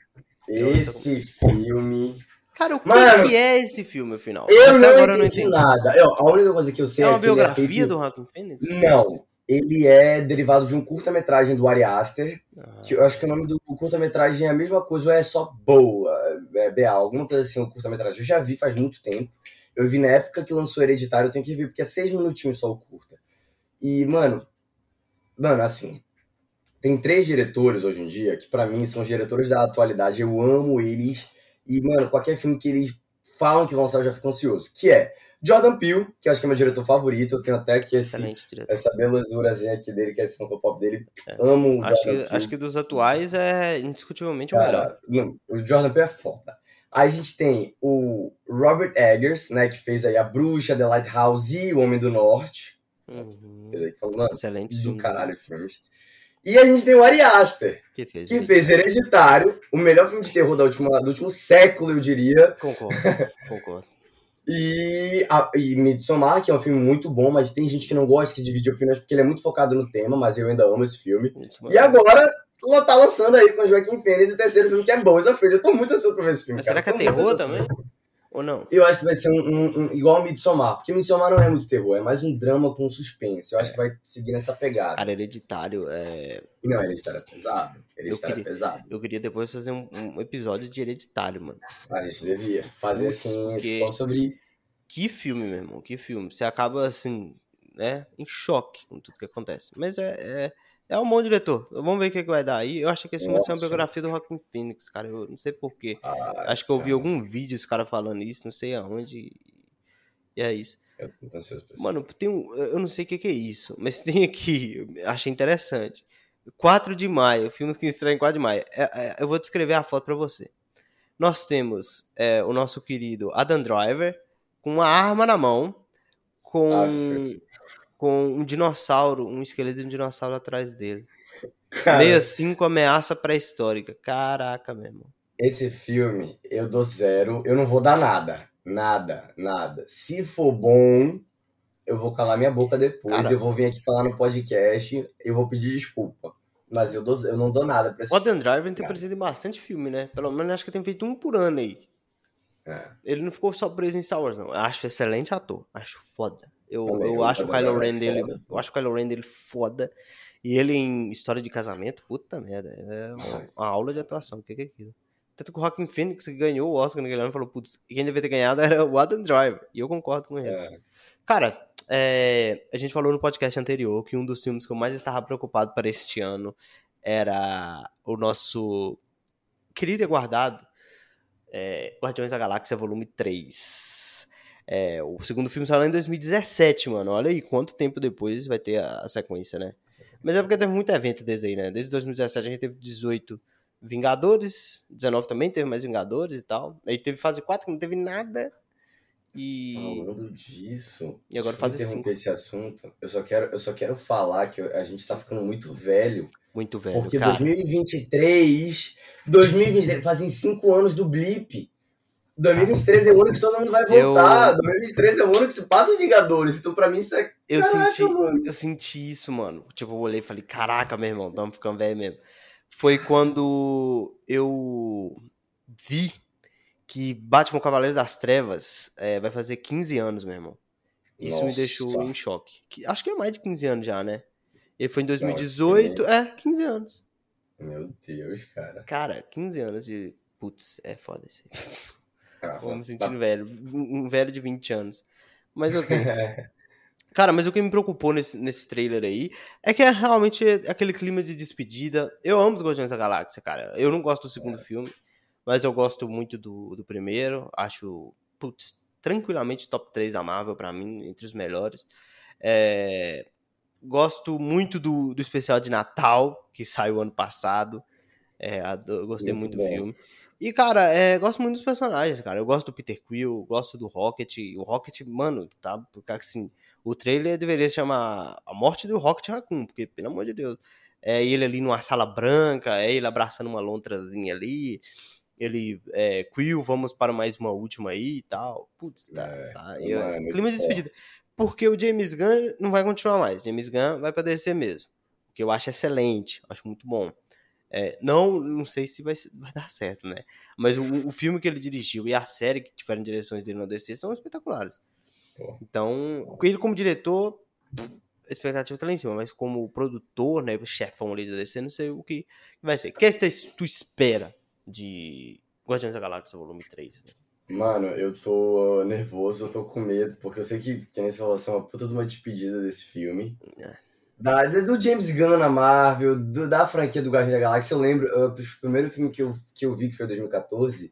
Esse filme. Cara, o que, Mano, que é esse filme, afinal? Eu Até não agora eu entendi nada. Eu, a única coisa que eu sei É é, uma é biografia feito... do Rockin' Phoenix? Não. Ele é derivado de um curta-metragem do Ari Aster. Ah, Que eu acho que o nome do curta-metragem é a mesma coisa, ou é só boa, é BA, alguma coisa assim, um curta-metragem. Eu já vi faz muito tempo. Eu vi na época que lançou Hereditário, eu tenho que ver, porque é seis minutinhos só o curta. E, mano, mano, assim, tem três diretores hoje em dia que pra mim são os diretores da atualidade, eu amo eles. E, mano, qualquer filme que eles falam que vão sair, eu já fico ansioso. Que é Jordan Peele, que acho que é meu diretor favorito, eu tenho até que esse, essa belezurazinha aqui dele, que é esse Funko Pop dele. É. Amo o Acho Jordan que, Peele. acho que dos atuais é indiscutivelmente o melhor. Cara, não, o Jordan Peele é foda. Aí a gente tem o Robert Eggers, né, que fez aí A Bruxa, The Lighthouse e O Homem do Norte. Uhum. Fez aí, falando, Excelente do filme. caralho os filmes. E a gente tem o Ari Aster, Que fez. que fez Hereditário, o melhor filme de terror da última, do último século, eu diria. Concordo, concordo. E, a, e Midsommar, que é um filme muito bom, mas tem gente que não gosta, que divide opiniões, porque ele é muito focado no tema, mas eu ainda amo esse filme. E agora, tá lançando aí com o Joaquim Fênix o terceiro filme, que é Boys Afraid. Eu tô muito ansioso pra ver esse filme, Mas cara. será que é terror também? Ou não? Eu acho que vai ser um, um- um- igual ao Midsommar, porque Midsommar não é muito terror, é mais um drama com suspense. Eu acho que vai seguir nessa pegada. Cara, hereditário é. Não, ele está pesado. Ele Eu está queria- pesado. Eu queria depois fazer um, um episódio de hereditário, mano. A gente devia fazer assim, porque- só sobre. Que filme, meu irmão, que filme. Você acaba assim, né, em choque com tudo que acontece. Mas é, é, é um bom diretor. Vamos ver o que, que vai dar aí. Eu acho que esse filme vai ser uma biografia do Joaquin Phoenix, cara. Eu não sei porquê. Ah, Acho que eu vi algum vídeo esse cara falando isso, não sei aonde. E é isso. Mano, tem um, eu não sei o que, que é isso, mas tem aqui, achei interessante. 4 de maio, filmes que estreiam em 4 de maio. É, é, eu vou descrever a foto pra você. Nós temos é, o nosso querido Adam Driver com uma arma na mão, com, Ah. Com um dinossauro, um esqueleto de um dinossauro atrás dele. Cara, 65 ameaça pré-histórica. Caraca, meu irmão. esse filme, eu dou zero. Eu não vou dar nada. Nada, nada. Se for bom, eu vou calar minha boca depois. Cara. eu vou vir aqui falar no podcast. Eu vou pedir desculpa. Mas eu, dou, eu não dou nada pra esse O Adam Driver tem em bastante filme, né? Pelo menos acho que tem feito um por ano aí. É. Ele não ficou só preso em Star Wars, não. Eu acho excelente ator. Acho foda. Eu, Também, eu acho o Kylo Ren dele. foda. Eu acho o Kylo Ren dele foda. E ele em história de casamento, puta merda. É uma, uma aula de atuação. O que que é aquilo? Tanto que o Rockin' Phoenix que ganhou o Oscar naquele ano falou, putz, quem devia ter ganhado era o Adam Driver. E eu concordo com ele. É. Cara, é, a gente falou no podcast anterior que um dos filmes que eu mais estava preocupado para este ano era o nosso querido e guardado é, Guardiões da Galáxia Volume 3. É, o segundo filme saiu lá em 2017, mano. Olha aí quanto tempo depois vai ter a, a sequência, né? Mas é porque teve muito evento desde aí, né? Desde 2017 a gente teve 18 Vingadores, 19 também teve mais Vingadores e tal. Aí teve fase 4 que não teve nada. E. Falando disso, E agora fase interromper esse assunto, eu só quero, eu só quero falar que a gente tá ficando muito velho. Muito velho, Porque cara. 2023, 2023, fazem cinco anos do Blip. 2023 é o ano que todo mundo vai Eu- voltar. 2023 é o ano que se passa Vingadores. Então, pra mim, isso é. Eu Caraca, senti, mano. eu senti isso, mano. Tipo, eu olhei e falei, caraca, meu irmão, tamo ficando velho mesmo. Foi quando eu vi que Batman Cavaleiro das Trevas é, vai fazer 15 anos, meu irmão. Isso me Nossa. deixou em choque. Que- Acho que é mais de 15 anos já, né? Ele foi em Não, acho que 2018. É, 15 anos. Meu Deus, cara. Cara, 15 anos de. Putz, é foda isso aí. Ah, Vou me tá- sentindo velho. Um velho de 20 anos. Mas ok. Cara, mas o que me preocupou nesse, nesse trailer aí é que é realmente aquele clima de despedida. Eu amo os Guardiões da Galáxia, cara. Eu não gosto do segundo filme, mas eu gosto muito do, do primeiro. Acho, putz, tranquilamente top 3 da Marvel pra mim, entre os melhores. É, gosto muito do, do especial de Natal, que saiu ano passado. É, ado- eu gostei Muito muito, do filme. E, cara, é, gosto muito dos personagens, cara. Eu gosto do Peter Quill, gosto do Rocket. O Rocket, mano, tá? Porque assim, o trailer deveria se chamar A Morte do Rocket Raccoon, porque, pelo amor de Deus. É ele ali numa sala branca, é ele abraçando uma lontrazinha ali. Ele, é, Quill, vamos para mais uma última aí e tal. Putz, tá. É, tá. mano, Eu- é muito clima de despedida. Porque o James Gunn não vai continuar mais. James Gunn vai pra DC mesmo. O que eu acho excelente, acho muito bom. É, não, não sei se vai, vai dar certo, né? Mas o, o filme que ele dirigiu e a série que tiveram direções dele na DC são espetaculares. Pô. Então, ele como diretor, a expectativa tá lá em cima, mas como produtor, né, chefão ali da DC, não sei o que vai ser. O que é que tu espera de Guardiões da Galáxia Volume 3? né? Mano, eu tô nervoso, eu tô com medo, porque eu sei que, que nessa relação uma puta de uma despedida desse filme. É. Da, do James Gunn na Marvel, do- da franquia do Guardião da Galáxia, eu lembro, eu- o primeiro filme que eu, que eu vi, que foi em 2014,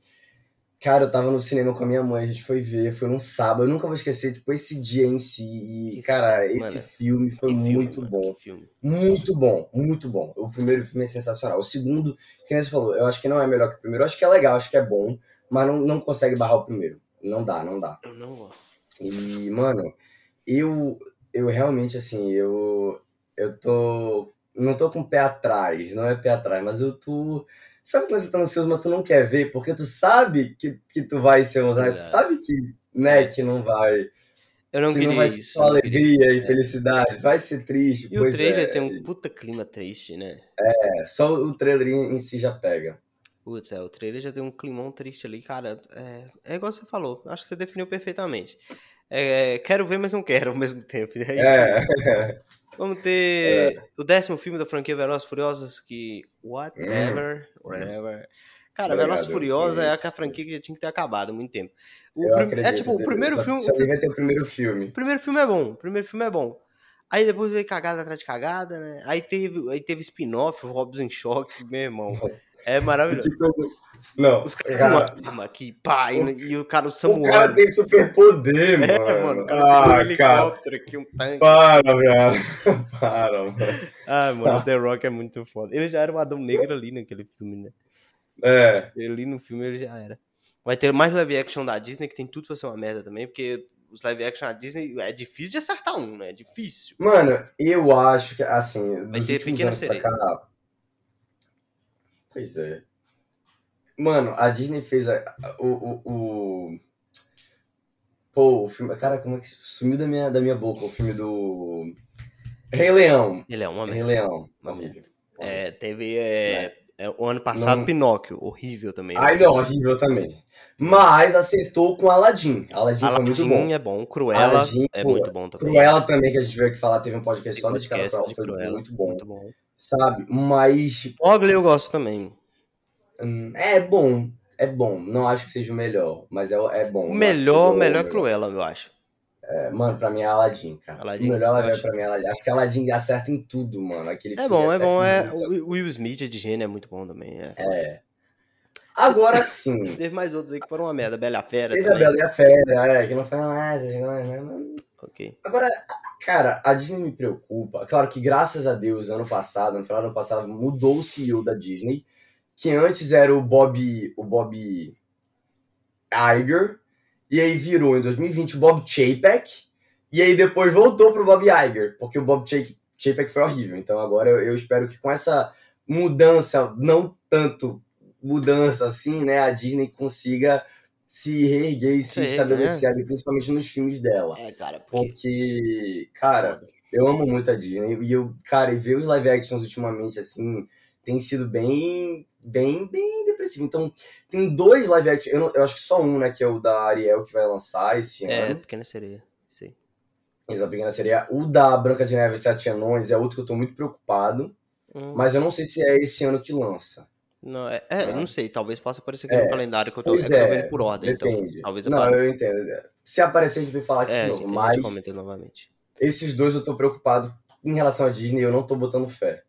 cara, eu tava no cinema com a minha mãe, a gente foi ver, foi num sábado, eu nunca vou esquecer, tipo, esse dia em si, e, cara, esse Mano, filme foi filme, muito mano, bom. filme. Muito bom, muito bom. O primeiro filme é sensacional. O segundo, que nem você falou, eu acho que não é melhor que o primeiro. Eu acho que é legal, acho que é bom, mas não, não consegue barrar o primeiro. Não dá, não dá. Eu não gosto. E, mano, eu, eu realmente, assim, eu, eu tô. Não tô com o pé atrás, não é pé atrás, mas eu tô. Sabe quando você tá ansioso, mas tu não quer ver? Porque tu sabe que, que tu vai ser usado, tu sabe que, né, que não vai. Eu não que queria não vai ser isso. só alegria isso, e é. felicidade, vai ser triste. E o trailer é. tem um puta clima triste, né? É, só o trailer em si já pega. Putz, é, o trailer já tem um climão triste ali, cara. É, é igual você falou, acho que você definiu perfeitamente. É, quero ver, mas não quero ao mesmo tempo. É. É, Vamos ter o décimo filme da franquia Velozes e Furiosos, que whatever, whatever. Cara, Obrigado, Velozes e Furiosa eu- é a franquia que já tinha que ter acabado há muito tempo. O prim-. É tipo, o primeiro só, filme, Só vai ter o primeiro filme. o primeiro filme é bom, o primeiro filme é bom. Aí depois veio cagada atrás de cagada, né? Aí teve, aí teve spin-off, o Robson em choque, meu irmão. É maravilhoso. Não, Os caras cara, com uma aqui, pá, e, e o cara, o o Samuel. cara tem superpoder, mano. É, mano, o cara um ah, cara, helicóptero aqui, um tanque. para, velho. Para, mano. Ah, mano, o The Rock é muito foda. Ele já era o Adão Negro ali naquele filme, né? É, Ele ali no filme ele já era. Vai ter mais live action da Disney, que tem tudo pra ser uma merda também, porque os live action da Disney é difícil de acertar um, né? É difícil. mano, eu acho que, assim, Vai ter Pequena Sereia. cá... Pois é. Mano, a Disney fez a, a- o, o, o... Pô, o filme... Cara, como é que... Sumiu da minha, da minha boca o filme do... Rei Leão. Ele é uma Rei. Leão. Uma. É, teve é, é, o ano passado Não- Pinóquio, horrível também. Ai, não, horrível também. Mas acertou com Aladdin. Aladdin, foi muito Aladdin bom. é bom, Cruella Aladdin, é pô, muito bom também. Cruella também, que a gente veio aqui falar, teve um podcast só de cara foi Cruella, muito bom. Muito bom. Sabe? Mas Mogli eu gosto também. hum, é bom. É bom. Não acho que seja o melhor, mas é, é bom. O melhor, melhor seja é Cruella, eu acho. É, mano, pra mim é Aladdin, cara. Aladdin, o melhor Aladdin acho. pra mim é Aladdin. Acho que Aladdin acerta em tudo, mano. Aquele É bom, é bom. É, o Will Smith de gênio é muito bom também. É. É. Agora sim. Teve mais outros aí que foram uma merda. Bela Fera Teve a também. Bela e a Fera, é, que não foi nada. né? Ok. Agora, cara, a Disney me preocupa. Claro que, graças a Deus, ano passado, no final do ano passado, mudou o CEO da Disney. que antes era o Bob, o Bob Iger, e aí virou em 2020 o Bob Chapek, e aí depois voltou pro Bob Iger, porque o Bob Chapek foi horrível. Então agora eu, eu espero que com essa mudança, não tanto mudança assim, né, a Disney consiga se reerguer e se estabelecer né? principalmente nos filmes dela. É, cara, porque, porque cara, eu amo muito a Disney e eu, cara, e ver os live actions ultimamente assim, tem sido bem bem bem depressivo. Então, tem dois live actions, eu, não, eu acho que só um, né, que é o da Ariel que vai lançar esse é, ano. É, Pequena Sereia. Sim. Essa Pequena Sereia. O da Branca de Neve e Sete Anões é outro que eu tô muito preocupado. Hum. Mas eu não sei se é esse ano que lança. Não, é, é, não sei, talvez possa aparecer aqui é, no calendário que eu tô, é, que eu tô é, vendo por ordem. Depende. Então, talvez não, eu entendo. Se aparecer, a gente vai falar aqui é, de novo. Mas comenta novamente. esses dois eu tô preocupado em relação à Disney, eu não tô botando fé.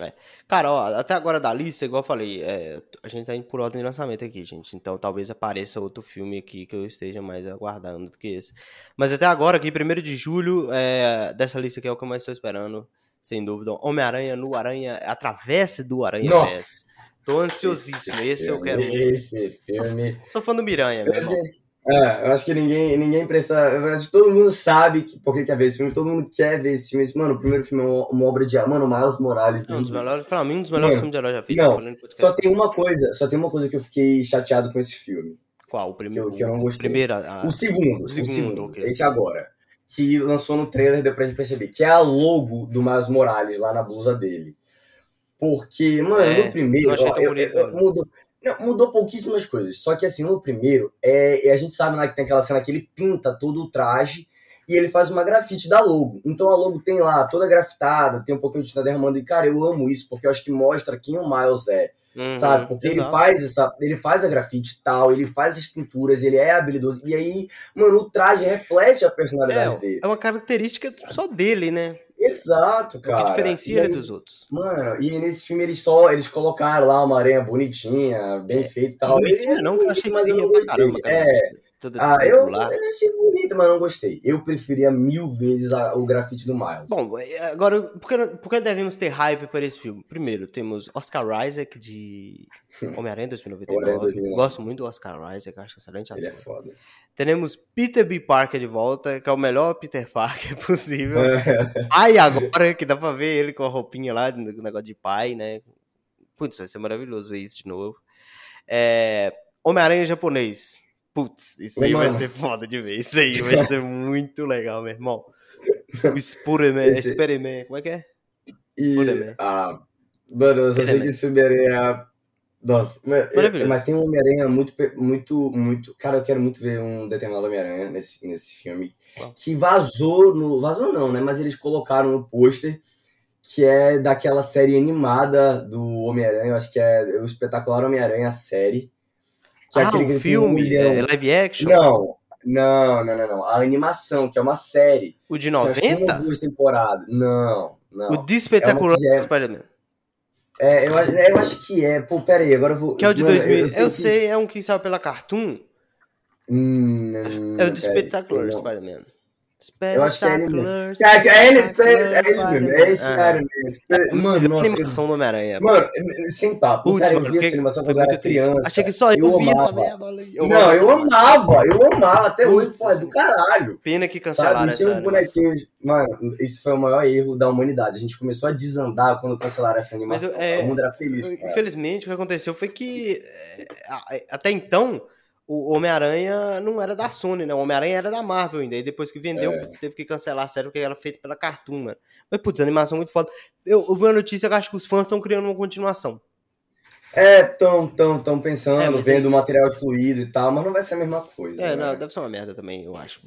É. Cara, ó, até agora da lista, igual eu falei, é, a gente tá indo por ordem de lançamento aqui, gente. Então talvez apareça outro filme aqui que eu esteja mais aguardando do que esse. Mas até agora, aqui, 1 de julho, é, dessa lista aqui é o que eu mais tô esperando, sem dúvida. Homem-Aranha no Aranha, atravesse do Aranha Nossa! Tô ansiosíssimo. Esse, esse eu quero. Esse filme. Sou, sou fã do Miranha, meu irmão. É, eu acho que ninguém, ninguém precisa. todo mundo sabe que, por que quer ver esse filme, todo mundo quer ver esse filme. Mano, o primeiro filme é uma, obra de. Mano, Miles Morales. É um dos melhores, pra mim, um dos melhores filmes de herói já feitos. Não, só tem uma coisa, só tem uma coisa que eu fiquei chateado com esse filme. Qual? O primeiro? Que eu, que eu não gostei. Primeira, a... O segundo. O segundo, o segundo okay. esse agora. Que lançou no trailer, deu pra gente perceber, que é a logo do Miles Morales lá na blusa dele. Porque, mano, é, no primeiro. Ó, eu, bonito, eu, mudou, não, mudou pouquíssimas coisas. Só que assim, no primeiro, é, a gente sabe né, que tem aquela cena que ele pinta todo o traje e ele faz uma grafite da logo. Então a logo tem lá, toda grafitada, tem um pouquinho de tinta derramando. E, cara, eu amo isso, porque eu acho que mostra quem o Miles é. Uhum, sabe? Porque exato. ele faz essa. Ele faz a grafite tal, ele faz as pinturas, ele é habilidoso. E aí, mano, o traje reflete a personalidade é, dele. É uma característica só dele, né? Exato, cara. O que diferencia ele dos outros. Mano, e nesse filme eles só eles colocaram lá uma aranha bonitinha, bem é, feita e tal. Bonitinha não, que eu achei que ia pra caramba, cara. É. ah, eu, eu achei bonita, mas não gostei. Eu preferia mil vezes a, o grafite do Miles. Bom, agora, por que, por que devemos ter hype por esse filme? Primeiro, temos Oscar Isaac de Homem-Aranha 2099. 2099. Gosto muito do Oscar Isaac, acho excelente ator. Ele é foda. Teremos Peter B. Parker de volta, que é o melhor Peter Parker possível. Pai agora, que dá pra ver ele com a roupinha lá, no negócio de pai, né? Putz, vai ser maravilhoso ver isso de novo. É... Homem-Aranha japonês. Putz, isso aí vai ser foda de ver. Isso aí vai ser muito legal, meu irmão. O Spider-Man, Spider-Man, como é que é? E, ah, mano, eu só sei que esse Homem-Aranha nossa, mas, mas tem um Homem-Aranha muito, muito, muito. Cara, eu quero muito ver um determinado Homem-Aranha nesse, nesse filme. Que vazou no. Vazou não, né? Mas eles colocaram no pôster, que é daquela série animada do Homem-Aranha. Eu acho que é o espetacular Homem-Aranha série. Que é ah, é o filme? É live action? Não, não, não, não, não. A animação, que é uma série. O de 90? Duas temporadas. Não, não. O de espetacular é Spider-Man. É, eu, eu acho que é. Pô, pera aí, agora eu vou. Que é o de 2000. Eu, eu, sei, eu sei, é um que saiu pela Cartoon. Hum, é o de Spectacular Spider-Man. Eu acho que é ele É, é ele, é ele é esse cara mesmo. Mano, nossa. animação do Homem-Aranha. Mano, sem papo. Putz, cara, eu vi essa animação quando eu era criança. Achei que só eu, eu vi essa merda. Eu não, eu amava, eu amava. Até hoje, pô, é do caralho. Pena que cancelaram essa uns bonequinhos. Mano, esse foi o maior erro da humanidade. A gente começou a desandar quando cancelaram essa animação. o mundo era feliz. Infelizmente, o que aconteceu foi que até então o Homem-Aranha não era da Sony, né? O Homem-Aranha era da Marvel ainda. E depois que vendeu, é. teve que cancelar a série porque era feita pela Cartoon, mano. Mas, putz, animação muito foda. Eu, eu vi uma notícia que acho que os fãs estão criando uma continuação. É, tão, tão, tão pensando, é, vendo o material fluido e tal, mas não vai ser a mesma coisa. É, né? não, deve ser uma merda também, eu acho.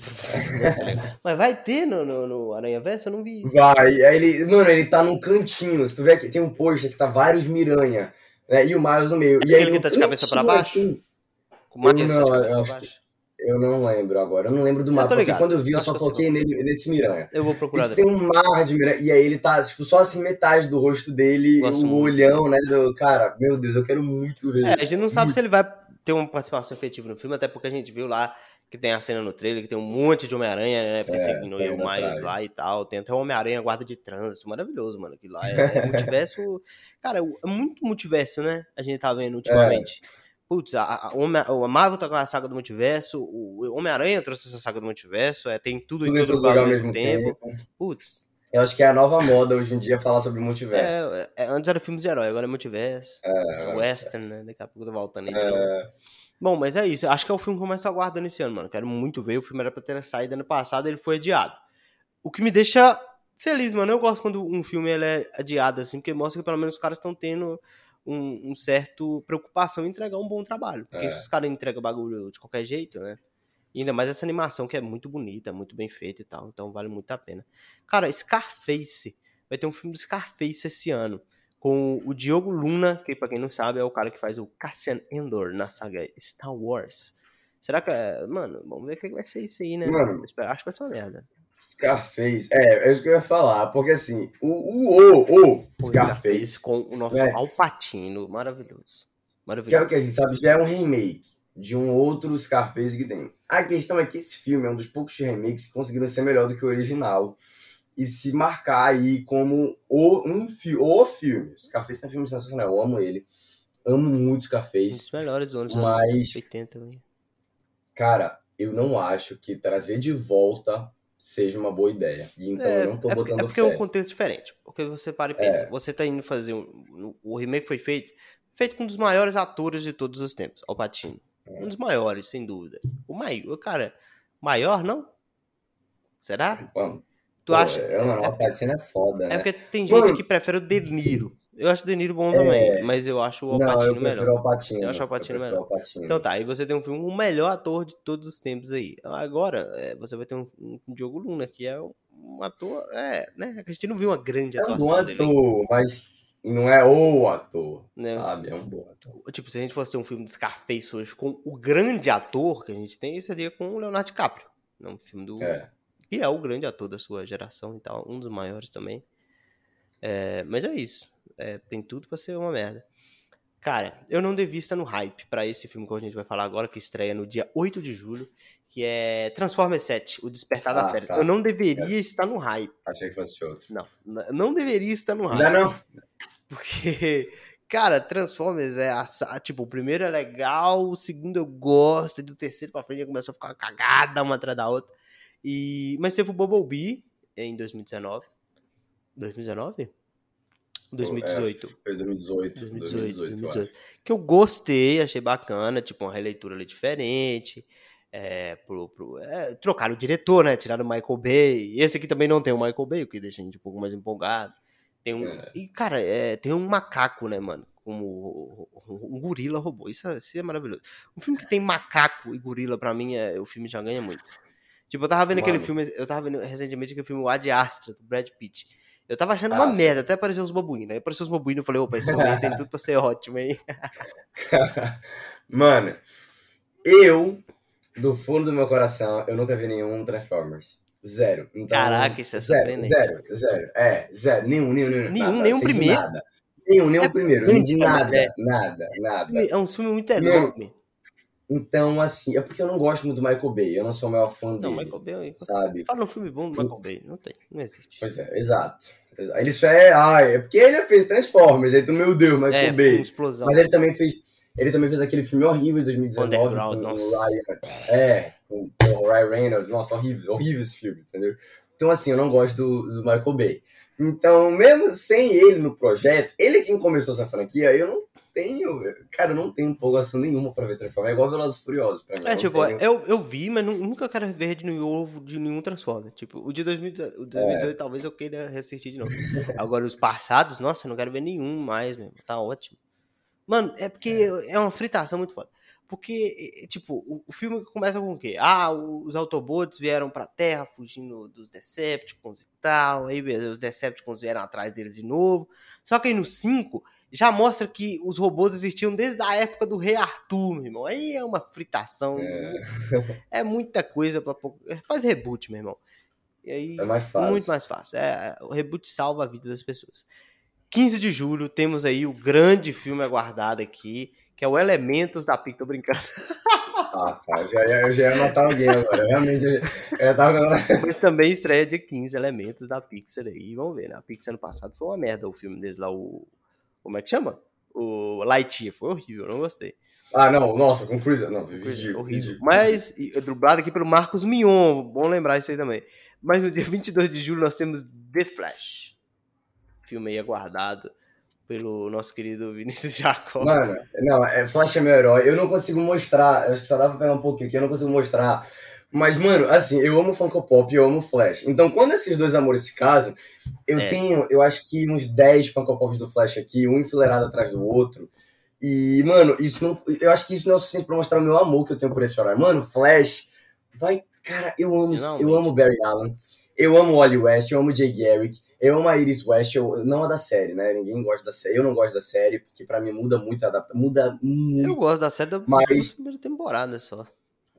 mas vai ter no, no, no Aranha Verso? Eu não vi isso. Vai, aí ele, mano, ele tá num cantinho. Se tu ver aqui, tem um pôster que tá vários Miranha, né? E o Miles no meio. E Aquele aí, que tá de cabeça pra baixo? Assim, uma eu não, eu, eu não lembro agora. Eu não lembro do mapa. Porque quando eu vi, eu, só coloquei nele, nesse Miranha. Eu vou procurar Tem um mar de Miranha. E aí ele tá, tipo, só assim, metade do rosto dele, Gosto o muito. olhão, né? Do, cara, meu Deus, eu quero muito ver. É, a gente não sabe muito. se ele vai ter uma participação efetiva no filme, até porque a gente viu lá que tem a cena no trailer, que tem um monte de Homem-Aranha, né, perseguindo tem o Miles lá e tal. Tem até o Homem-Aranha guarda de trânsito, maravilhoso, mano. Aquilo lá é, é multiverso. Cara, é muito multiverso, né? A gente tá vendo ultimamente. Putz, a, a, Homem- a Marvel tá com a saga do multiverso, o Homem-Aranha trouxe essa saga do multiverso, é, tem tudo, Tudo em todo lugar ao mesmo tempo. Putz, Eu acho que é a nova moda hoje em dia falar sobre multiverso. é, é, antes era filmes de herói, agora é multiverso. É, É western, né? Daqui a pouco eu tô voltando aí novo. Bom, mas é isso. Acho que é o filme que eu mais tô aguardando esse ano, mano. Quero muito ver. O filme era pra ter saído ano passado, ele foi adiado. O que me deixa feliz, mano. Eu gosto quando um filme ele é adiado, assim, porque mostra que pelo menos os caras estão tendo um, um certo preocupação em entregar um bom trabalho. Porque É. se os caras entregam bagulho de qualquer jeito, né? E ainda mais essa animação que é muito bonita, muito bem feita e tal. Então vale muito a pena. Cara, Scarface. Vai ter um filme do Scarface esse ano. Com o Diogo Luna, que pra quem não sabe é o cara que faz o Cassian Endor na saga Star Wars. Será que é. Mano, vamos ver o que vai ser isso aí, né? Mano. Acho que vai ser uma merda. Scarface. É, é isso que eu ia falar. Porque assim, o, o, o, Scarface, com o nosso É. Alpatino. Maravilhoso. que é Maravilhoso. o que a gente sabe, já é um remake de um outro Scarface que tem. A questão é que esse filme é um dos poucos remakes que conseguiram ser melhor do que o original. E se marcar aí como o, um fi, o filme. Scarface é um filme sensacional, eu amo ele. Amo muito Um Scarface. dos melhores do ano dos Mas- anos 80. né? Cara, eu não acho que trazer de volta seja uma boa ideia. E então É, eu não tô é porque, botando é porque é um fé. contexto diferente. Porque você para e pensa, você tá indo fazer um. O remake foi feito feito com um dos maiores atores de todos os tempos, Al Pacino. Um dos maiores, sem dúvida. O maior, cara, maior não? Será? Mano, Tu pô, acha? É, mano, o Alpatino é foda, É né? porque tem gente Mano- que prefere o De Niro. Eu acho o De Niro bom também, mas eu acho o Al não, eu Pacino prefiro melhor. o Alpatino. Eu acho o Al Pacino prefiro melhor. Alpatino. Então tá, aí você tem um filme, o melhor ator de todos os tempos aí. Agora, é, você vai ter um, um Diogo Luna, que é um, um ator, é, né? A gente não viu uma grande É um atuação bom dele. ator, mas não é o ator, Né? sabe? É um bom ator. Tipo, se a gente fosse ter um filme de Scarface hoje com o grande ator que a gente tem, seria com o Leonardo DiCaprio. É um filme do. É. Que é o grande ator da sua geração e tal, um dos maiores também. É, mas é isso. É, tem tudo pra ser uma merda. Cara, eu não devia estar no hype pra esse filme que a gente vai falar agora, que estreia no dia 8 de julho, que é Transformers 7, O Despertar das Ah, Férias. tá. Eu não deveria estar no hype. Achei que fosse outro. Não, não deveria estar no hype. Ainda não? Porque, cara, Transformers é a, tipo, o primeiro é legal, o segundo eu gosto, e do terceiro pra frente já começou a ficar cagada uma atrás da outra. E, mas teve o Bumblebee em 2019. 2019? 2018. Foi 2018. 2018, 2018, eu 2018. Que eu gostei, achei bacana, tipo, uma releitura ali diferente. É, pro, pro, é, trocaram o diretor, né? Tiraram o Michael Bay. Esse aqui também não tem o Michael Bay, o que deixa a gente um pouco mais empolgado. Tem um, É. E, cara, é, tem um macaco, né, mano? Como um gorila robô. Isso, é- isso é maravilhoso. Um filme que tem macaco e gorila, pra mim, é, o filme já ganha muito. Tipo, eu tava vendo aquele Mano. filme, eu tava vendo recentemente aquele filme O Ad Astra, do Brad Pitt. Eu tava achando uma Ah, merda, até apareceu os babuínos. Aí apareceu os babuínos, eu falei, opa, esse aí tem tudo pra ser ótimo, hein? Mano, eu, do fundo do meu coração, eu nunca vi nenhum Transformers. Zero. Então, Caraca, isso é zero, surpreendente. zero, zero. É, zero. Nenhum, nenhum, nenhum. Nenhum, nada, de primeiro. Nada. Nenhum, nem É primeiro. Nem de nada, nada, nada. É um filme muito enorme. Então, assim, é porque eu não gosto muito do Michael Bay. Eu não sou o maior fã Não, dele, Michael Bay. sabe? Fala um filme bom do Michael Bay. Não tem, não existe. Pois é, exato. Exa- Ele só é. Ai, é porque ele fez Transformers, aí tu, meu Deus, Michael é, Bay. explosão. Mas ele também fez. Ele também fez aquele filme horrível de 2019 Underground, com o. Ryan. É, com o Ryan Reynolds. Nossa, horrível, horrível esse filme, entendeu? Então, assim, eu não gosto do, do Michael Bay. Então, mesmo sem ele no projeto, ele é quem começou essa franquia, eu não tenho. Cara, eu não tenho empolgação nenhuma pra ver Transformers. É igual Velozes Furiosos pra mim. É, eu tipo, tenho- eu, eu vi, mas nu- nunca quero ver de novo de nenhum Transformer. Tipo, o de 2018, o de 2018 talvez eu queira assistir de novo. Agora, os passados, nossa, eu não quero ver nenhum mais mesmo. Tá ótimo. Mano, é porque é uma fritação muito foda. Porque, tipo, o, o filme começa com o quê? Ah, os Autobots vieram pra Terra fugindo dos Decepticons e tal. Aí beleza, os Decepticons vieram atrás deles de novo. Só que aí no 5 já mostra que os robôs existiam desde a época do Rei Arthur, meu irmão. Aí é uma fritação. É, muita coisa pra pouco. Faz reboot, meu irmão. E aí, É mais fácil. muito mais fácil. É, o reboot salva a vida das pessoas. 15 de julho temos aí o grande filme aguardado aqui, que é o Elementos da Pixar. Tô brincando. Ah, tá. Já eu já ia matar alguém agora. Realmente, eu tava... Mas também estreia de 15 elementos da Pixar aí. Vamos ver, né? A Pixar ano passado foi uma merda o filme deles lá, o. Como é que chama? O Lightyear. Foi horrível, não gostei. Ah, não, nossa, com Chris. Não, ridículo, horrível. Mas, dublado aqui pelo Marcos Mion. Bom lembrar isso aí também. Mas no dia 22 de julho nós temos The Flash. Filme aí aguardado pelo nosso querido Vinícius Jacob. Mano, não, é, Flash é meu herói. Eu não consigo mostrar, acho que só dá pra pegar um pouquinho aqui, eu não consigo mostrar. Mas, mano, assim, eu amo Funko Pop e eu amo Flash. Então, quando esses dois amores se casam, eu é. tenho, eu acho que uns 10 Funko Pops do Flash aqui, um enfileirado atrás do outro. E, mano, isso não. Eu acho que isso não é o suficiente pra mostrar o meu amor que eu tenho por esse herói. Mano, Flash, vai. Cara, eu amo, eu amo Barry Allen. Eu amo Wally West, eu amo Jay Garrick. Eu amo a Iris West, eu, não a da série, né? Ninguém gosta da série. Eu não gosto da série, porque para mim muda muito, adapta, muda muito. Eu gosto da série da mas... primeira temporada só.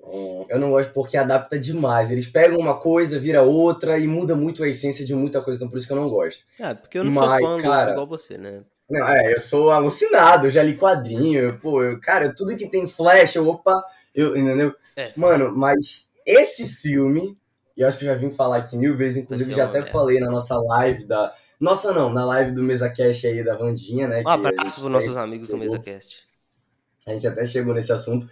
Hum, eu não gosto porque adapta demais. Eles pegam uma coisa, vira outra e muda muito a essência de muita coisa, então por isso que eu não gosto. É, porque eu não mas, sou fã cara, igual você, né? Não, é, eu sou alucinado, já li quadrinho, pô, eu, cara, tudo que tem flash, eu, opa, eu, entendeu? É. Mano, mas esse filme e eu acho que já vim falar aqui mil vezes, inclusive já até falei na nossa live da. Nossa, não, na live do MesaCast aí da Vandinha, né? Um abraço para nossos amigos do MesaCast. A gente até chegou nesse assunto.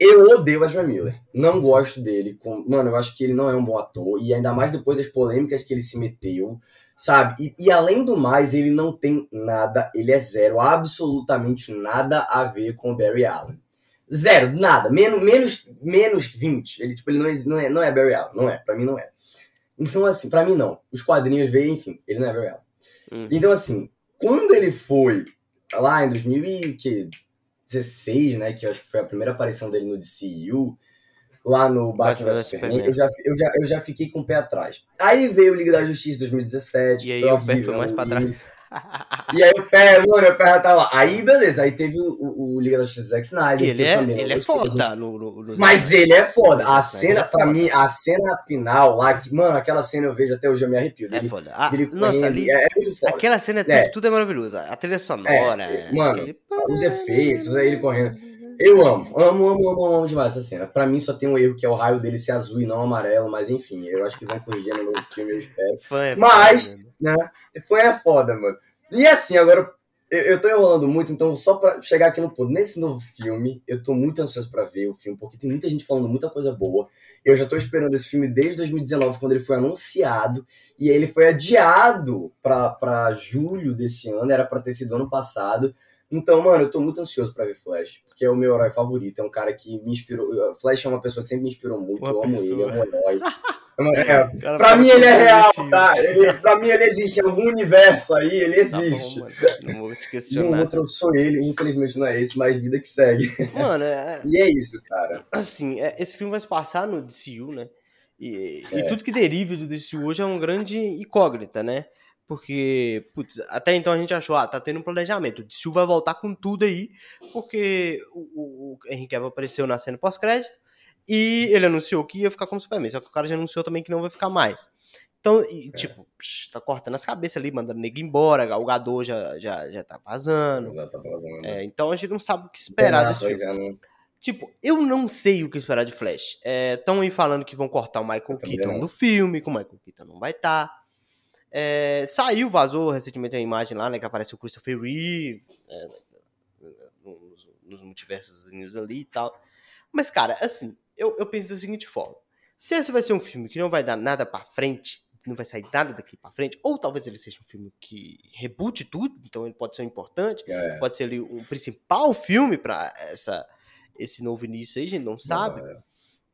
Eu odeio o Ezra Miller. Não gosto dele. Mano, eu acho que ele não é um bom ator. E ainda mais depois das polêmicas que ele se meteu, sabe? E, e além do mais, ele não tem nada, ele é zero, absolutamente nada a ver com o Barry Allen. Zero, nada. Menos, menos, menos 20. Ele, tipo, ele não é, não é, não é Barry Allen. Não é. Pra mim, não é. Então, assim, pra mim, não. Os quadrinhos veio, enfim, ele não é Barry Allen. Uhum. Então, assim, quando ele foi lá em 2016, né, que eu acho que foi a primeira aparição dele no DCU, lá no Batman vs Superman, eu já, eu, já, eu já fiquei com o pé atrás. Aí veio o Liga da Justiça 2017. E aí o pé foi mais pra trás. E aí o pé, mano, o pé já tá lá. Aí, beleza, aí teve o, o, Liga da Justiça Zack Snyder. Ele é, ele é foda no, no, Mas ele é foda. A cena, é pra mim, a cena final lá, que, mano, aquela cena eu vejo até hoje, eu me arrepio. É foda. Ah, nossa, ali, é, é aquela cena, é, tudo, tudo é maravilhoso. A trilha sonora. É, mano, aquele... os efeitos, aí ele correndo. Eu amo, amo, amo, amo, amo demais essa cena. Pra mim só tem um erro que é o raio dele ser azul e não amarelo, mas enfim, eu acho que vão corrigir no novo filme, eu espero. Fã é mas, foda, né? Foi é foda, mano. E assim, agora eu, eu tô enrolando muito, então só pra chegar aqui no ponto. Nesse novo filme, eu tô muito ansioso para ver o filme, porque tem muita gente falando muita coisa boa. Eu já tô esperando esse filme desde 2019, quando ele foi anunciado, e ele foi adiado para julho desse ano, era para ter sido ano passado. Então, mano, eu tô muito ansioso para ver Flash, porque é o meu herói favorito, é um cara que me inspirou. Flash é uma pessoa que sempre me inspirou muito, uma eu amo pessoa. ele, é um herói. É, cara, pra mim ele é real, tá? Ele, pra mim ele existe. Em algum universo aí, ele existe. Tá bom, não vou te questionar. No outro eu sou ele, infelizmente não é esse, mas vida que segue. Mano, é... E é isso, cara. Assim, é, esse filme vai se passar no DCU, né? E, é. e tudo que derive do DCU hoje é uma grande incógnita, né? Porque, putz, até então a gente achou, ah, tá tendo um planejamento. O DCU vai voltar com tudo aí, porque o, o Henry Cavill apareceu na cena pós-crédito e ele anunciou que ia ficar como Superman, só que o cara já anunciou também que não vai ficar mais. Então, e, é. tipo, psh, tá cortando as cabeças ali, mandando nego embora, o Gador já, já, já tá vazando. Já tá vazando. É, então a gente não sabe o que esperar desse filme. Né? Tipo, eu não sei o que esperar de Flash. Estão é, aí falando que vão cortar o Michael Keaton do filme, que o Michael Keaton não vai estar. Tá. É, saiu, vazou recentemente a imagem lá, né, que aparece o Christopher Reeve, é, nos, nos multiversos ali e tal. Mas, cara, assim, eu, eu penso da seguinte forma: se esse vai ser um filme que não vai dar nada para frente, não vai sair nada daqui para frente, ou talvez ele seja um filme que rebute tudo, então ele pode ser importante, é. pode ser ali um principal filme para essa esse novo início aí, a gente não sabe. Não, é.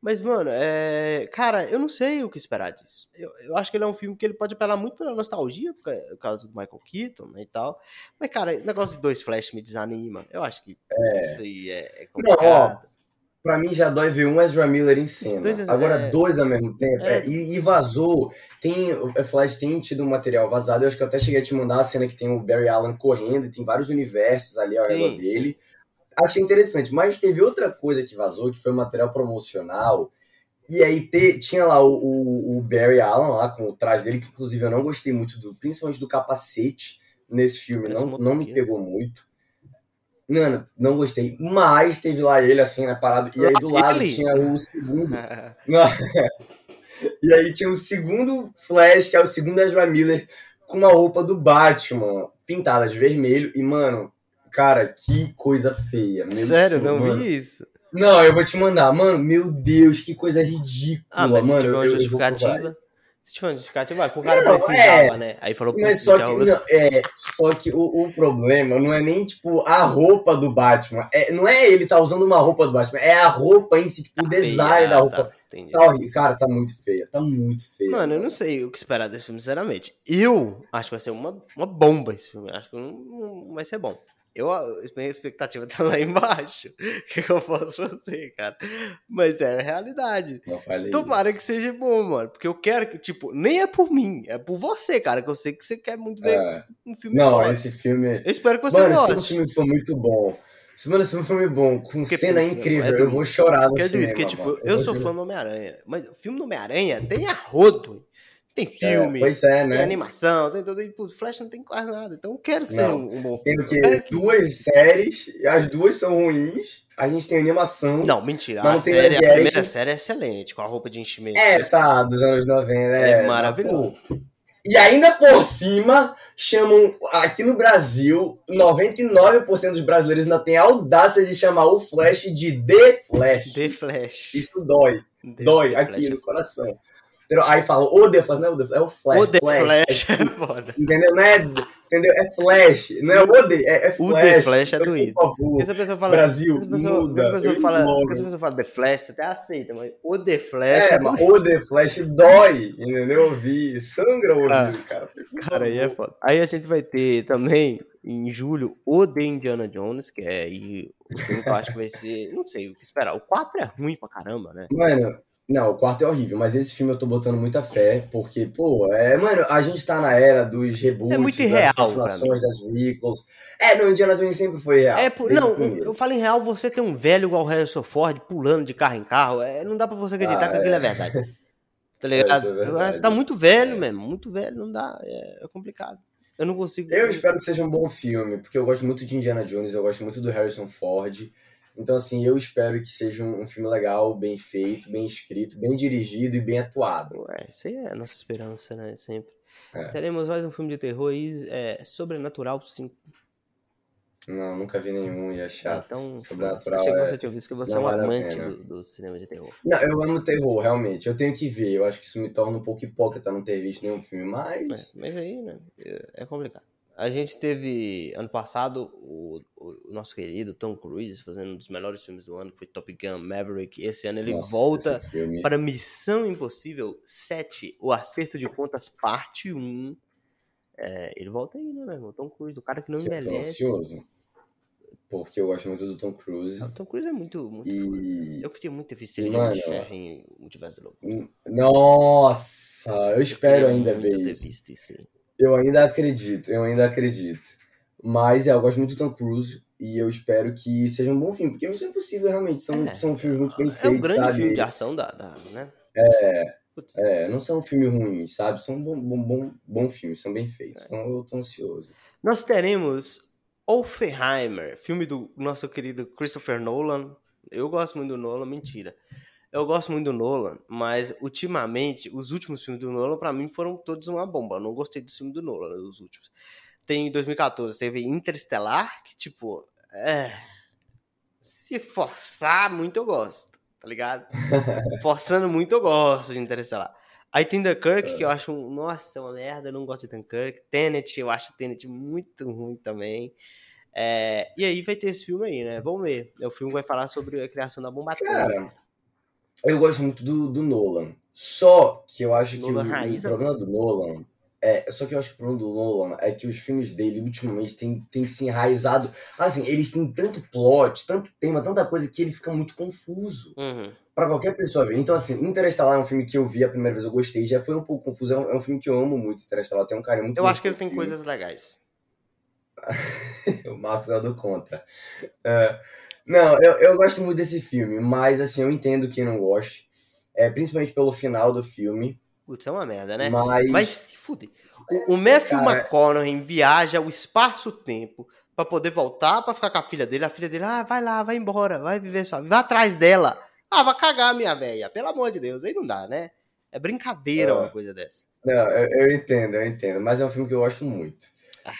Mas, mano, é... cara, eu não sei o que esperar disso. Eu, eu acho que ele é um filme que ele pode apelar muito pela nostalgia, por causa do Michael Keaton né, e tal. Mas, cara, o negócio de dois Flash me desanima. Eu acho que é. isso aí é, é complicado. Não, ó, Pra mim já dói ver um Ezra Miller em cena. Dois, Agora é... dois ao mesmo tempo. É. É. E, e, vazou. Tem, o Flash tem tido um material vazado. Eu acho que eu até cheguei a te mandar a cena que tem o Barry Allen correndo e tem vários universos ali ao redor dele. Achei interessante. Mas teve outra coisa que vazou, que foi um material promocional. E aí te, tinha lá o, o, o, Barry Allen lá com o traje dele, que inclusive eu não gostei muito do, principalmente do capacete nesse filme. não, não me pegou muito. Mano, não gostei. Mas teve lá ele, assim, né, parado. E aí do lado Ele? tinha o segundo. Não. e aí tinha o segundo Flash, que é o segundo Ezra Miller, com uma roupa do Batman, pintada de vermelho. E, mano, cara, que coisa feia. Meu Sério, Deus, não mano. vi isso. Não, eu vou te mandar. Mano, meu Deus, que coisa ridícula. Ah, mas se mano, tiver uma justificativa. Se tiver uma justificativa, o cara Não, precisava, né? Aí falou Mas só que, não, é, só que o, o problema não é nem, tipo, a roupa do Batman. É, não é ele tá usando uma roupa do Batman, é a roupa em si, tipo, o design Ah, da roupa. tá, entendi. Tá horrível. Cara, tá muito feia. Tá muito feia. Mano, eu não sei o que esperar desse filme, sinceramente. Eu acho que vai ser uma, uma bomba esse filme. Acho que não, não vai ser bom. Eu, minha expectativa tá lá embaixo. O que, que eu posso fazer, cara? Mas é a realidade. Tomara isso. que seja bom, mano. Porque eu quero que, tipo, nem é por mim, é por você, cara. Que eu sei que você quer muito ver É. um filme Não, esse filme. Eu espero que você Mano, goste. filme for muito bom. Mano, se o filme for bom, com Porque, cena putz, incrível, é do- eu vou chorar no Porque, cinema. porque, tipo, mano. eu vou sou fã do Homem-Aranha. Mas o filme do Homem-Aranha tem a rodo. Tem filme, É, pois é, tem né? animação, tem tudo. E, pô, Flash não tem quase nada. Então eu quero que seja Não. um, um bom Tem filme. quero que- Duas séries, as duas são ruins. A gente tem animação. Não, mentira. Não a, tem série, a primeira série é excelente, com a roupa de enchimento. É, tá, dos anos 90. É É, maravilhoso. Pô, E ainda por cima, chamam. Aqui no Brasil, 99% dos brasileiros ainda tem a audácia de chamar o Flash de The Flash. The Flash. Isso dói. The dói The aqui Flash. no coração. Entendeu? Aí falam, o The Flash, não é o The Flash, é o Flash. O The Flash. Flash é foda. Entendeu? Não é, entendeu? É Flash. Não é o The, é, é O Flash. The Flash é Então, doído. Por favor. Porque se a pessoa fala. Brasil, se a pessoa, muda. se a pessoa eu fala, imploro. porque se a pessoa fala The Flash, você até aceita, mas o The Flash É, é, mas o The Flash dói, entendeu? Ouvir, sangra o ouvido, Ah, cara. Por Cara, aí é favor. foda. Aí a gente vai ter também, em julho, o The Indiana Jones, que é aí o filme que eu acho que vai ser. Não sei o que esperar. O 4 é ruim pra caramba, né? Mano, não, o quarto é horrível, mas esse filme eu tô botando muita fé, porque, pô, é, mano, a gente tá na era dos reboots, É muito irreal das continuações, das requels. É, no Indiana Jones sempre foi real. É, por, não, primeiro. eu falo em real, você tem um velho igual o Harrison Ford pulando de carro em carro, é, não dá pra você acreditar Ah, que aquilo é verdade. Tá ligado? isso é verdade. tá muito velho É. mesmo, muito velho, não dá, é, é complicado. Eu não consigo. Eu espero que seja um bom filme, porque eu gosto muito de Indiana Jones, eu gosto muito do Harrison Ford. Então, assim, eu espero que seja um, um filme legal, bem feito, bem escrito, bem dirigido e bem atuado. Ué, isso aí é a nossa esperança, né? Sempre. É. Teremos mais um filme de terror aí, é, Sobrenatural 5. Não, nunca vi nenhum e é chato. Então, Sobrenatural é... você tinha visto que você é não um vale amante do, do cinema de terror. Não, eu amo terror, realmente. Eu tenho que ver. Eu acho que isso me torna um pouco hipócrita não ter visto nenhum filme, mas. É, mas aí, né? É, é complicado. A gente teve, ano passado, o, o- nosso querido Tom Cruise fazendo um dos melhores filmes do ano, que foi Top Gun Maverick. Esse ano ele Nossa, volta para Missão Impossível 7, o Acerto de Contas, parte 1. É, ele volta aí, né, meu irmão? Tom Cruise, o cara que não Eu tô envelhece. ansioso. Porque eu gosto muito do Tom Cruise. Ah, O Tom Cruise é muito, muito E. Eu queria muito ter visto ele de Mano, de Ferro em Multiverso Louco. Nossa, eu espero Queria ainda muito ver ter isso. visto isso. Eu ainda acredito, eu ainda acredito. Mas é, eu gosto muito do Tom Cruise e eu espero que seja um bom filme, porque Missão Impossível realmente são, É. são filmes muito bem É feitos, um grande sabe? filme de ação da, da né? Putz, É, não são filmes ruins, sabe? São bom, bom, bom, bom filmes, são bem É. feitos. Então eu tô ansioso. Nós teremos Oppenheimer, filme do nosso querido Christopher Nolan. Eu gosto muito do Nolan, mentira. Eu gosto muito do Nolan, mas ultimamente, os últimos filmes do Nolan, pra mim, foram todos uma bomba. Eu não gostei do filme do Nolan, os últimos. Tem em 2014, teve Interstellar, que tipo, é, se forçar muito eu gosto, tá ligado? Forçando muito eu gosto de Interstellar. Aí tem Dunkirk, que eu acho, um, nossa, uma merda, eu não gosto de Dunkirk. Tenet, eu acho Tenet muito ruim também. É, e aí vai ter esse filme aí, né? Vamos ver. O filme vai falar sobre a criação da bomba atômica. Eu gosto muito do, do Nolan. Só que eu acho que Nolan o, raiz, o problema do Nolan. É, só que eu acho que o problema do Nolan é que os filmes dele, ultimamente, tem, tem se enraizado. Assim, eles têm tanto plot, tanto tema, tanta coisa que ele fica muito confuso. Uhum. Pra qualquer pessoa ver. Então, assim, Interestelar é um filme que eu vi a primeira vez, eu gostei, já foi um pouco confuso. É um, é um filme que eu amo muito, Interestelar. Tem um carinho muito Eu grande acho que ele tem coisas legais. o Marcos é do contra. É, não, eu, eu gosto muito desse filme, mas assim, eu entendo quem não gosta. É, principalmente pelo final do filme. Putz, é uma merda, né? Mas. Vai se fuder. O, o Matthew Cara, McConaughey viaja o espaço-tempo pra poder voltar pra ficar com a filha dele. A filha dele, ah, vai lá, vai embora, vai viver sua vida, vai atrás dela. Ah, vai cagar, minha velha, pelo amor de Deus. Aí não dá, né? É brincadeira É. uma coisa dessa. Não, eu, eu entendo, eu entendo. Mas é um filme que eu gosto muito.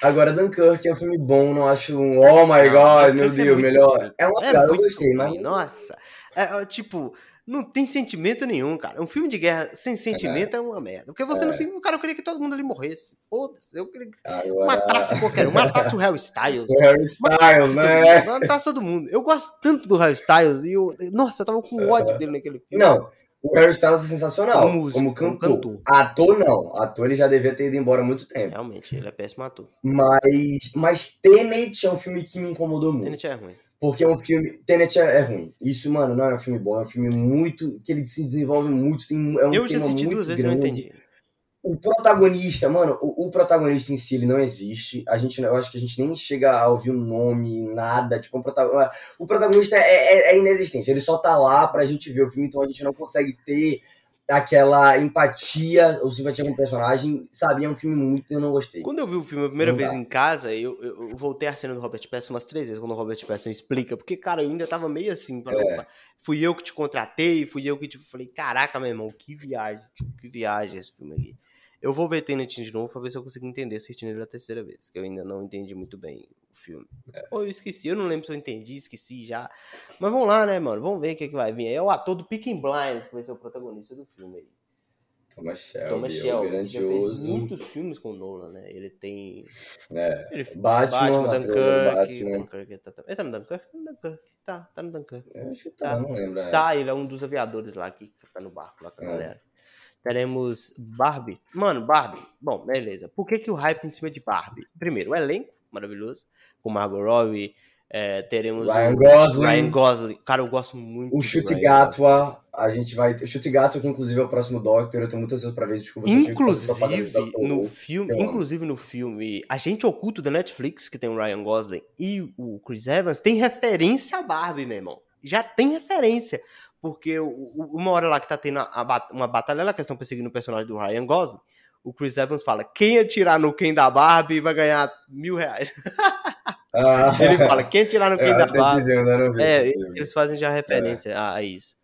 Agora, Dunkirk é um filme bom, não acho um oh my Não, god, meu é Deus, muito melhor. ruim. É uma É piada, eu gostei, mas. Nossa. É, é, tipo, não tem sentimento nenhum, cara. Um filme de guerra sem sentimento é, uma merda. Porque você não se. Cara, eu queria que todo mundo ali morresse. Foda-se. Eu queria que Agora... matasse qualquer um. Matasse o Harry Styles. O Harry Styles, né? Matasse todo mundo. Eu gosto tanto do Harry Styles e eu. Nossa, eu tava com ódio dele naquele filme. Não, o Harry Styles é sensacional. Como músico, como como cantor. cantor. Ator, não. Ator ele já devia ter ido embora há muito tempo. Realmente, ele é péssimo ator. Mas, mas Tenet é um filme que me incomodou muito. Tenet é ruim. Porque é um filme. Tenet é, é ruim. Isso, mano, não é um filme bom. É um filme muito. que ele se desenvolve muito. Tem, é um eu já assisti muito duas vezes e não entendi. O protagonista, mano, o, o protagonista em si, ele não existe. A gente, eu acho que a gente nem chega a ouvir o nome, nada. Tipo, um protagonista, o protagonista é, é- é inexistente. Ele só tá lá pra gente ver o filme, então a gente não consegue ter aquela empatia ou simpatia com o personagem. Sabe, é um filme muito eu não gostei. Quando eu vi o filme a primeira Não vez dá. em casa, eu, eu voltei a cena do Robert Pattinson umas três vezes, quando o Robert Pattinson explica, porque, cara, eu ainda tava meio assim, pra- É. fui eu que te contratei, fui eu que te falei, caraca, meu irmão, que viagem, que viagem esse filme aqui. Eu vou ver Tenet de novo pra ver se eu consigo entender assistindo ele a terceira vez, que eu ainda não entendi muito bem o filme. É. Ou eu esqueci, eu não lembro se eu entendi, esqueci já. Mas vamos lá, né, mano, vamos ver o que, que vai vir. aí. É o ator do Peaky Blinders que vai ser o protagonista do filme aí. Thomas Shelby, Thomas é Shelby, fez grandioso. muitos filmes com o Nolan, né? Ele tem É. ele, Batman, do Dunkirk, Batman. Dunkirk, tá, tá, ele tá no Dunkirk? Tá no Dunkirk, tá, tá no Dunkirk. Eu acho que tá, Tá. não lembro. é. Tá, ele é um dos aviadores lá que tá no barco lá com a É. galera. Teremos Barbie. Mano, Barbie. Bom, beleza. Por que, que o hype em cima de Barbie? Primeiro, o elenco, maravilhoso. Com Margot Robbie. é, teremos Ryan o Gosling. Ryan Gosling. Cara, eu gosto muito O Chute Gatua, a gente vai. O Chute Gatua, que inclusive é o próximo Doctor, eu tô muito ansioso pra ver. Desculpa, Inclusive no filme, inclusive no filme Agente Oculto da Netflix, que tem o Ryan Gosling e o Chris Evans, tem referência a Barbie, meu irmão. Já tem referência. Porque o- o- uma hora lá que tá tendo uma batalha lá que estão perseguindo o personagem do Ryan Gosling, o Chris Evans fala: quem atirar no Ken da Barbie vai ganhar mil reais. Ah, Ele fala: quem atirar no Ken da Barbie. É, eles fazem já referência a, a isso.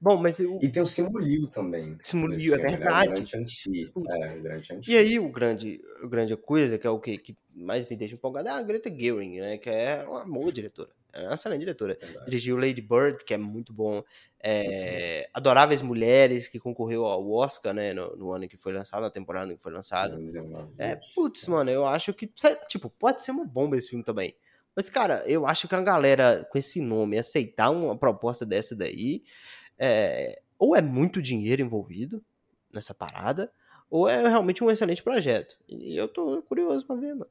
Bom, mas o, E tem o Simulio também. Simulio, é né? verdade. O grande. Putz. É, o grande Shang-Chi. E aí, o grande, a grande coisa, que é o que, que mais me deixa empolgado, é a Greta Gerwig, né? Que é uma boa diretora. É uma excelente diretora. Verdade. Dirigiu Lady Bird, que é muito bom. É, Adoráveis Mulheres, que concorreu ao Oscar, né? No, no ano que foi lançado, na temporada que foi lançado. É, putz, mano, eu acho que, tipo, pode ser uma bomba esse filme também. Mas, cara, eu acho que a galera com esse nome aceitar uma proposta dessa daí, é, ou é muito dinheiro envolvido nessa parada, ou é realmente um excelente projeto. E eu tô curioso pra ver, mano.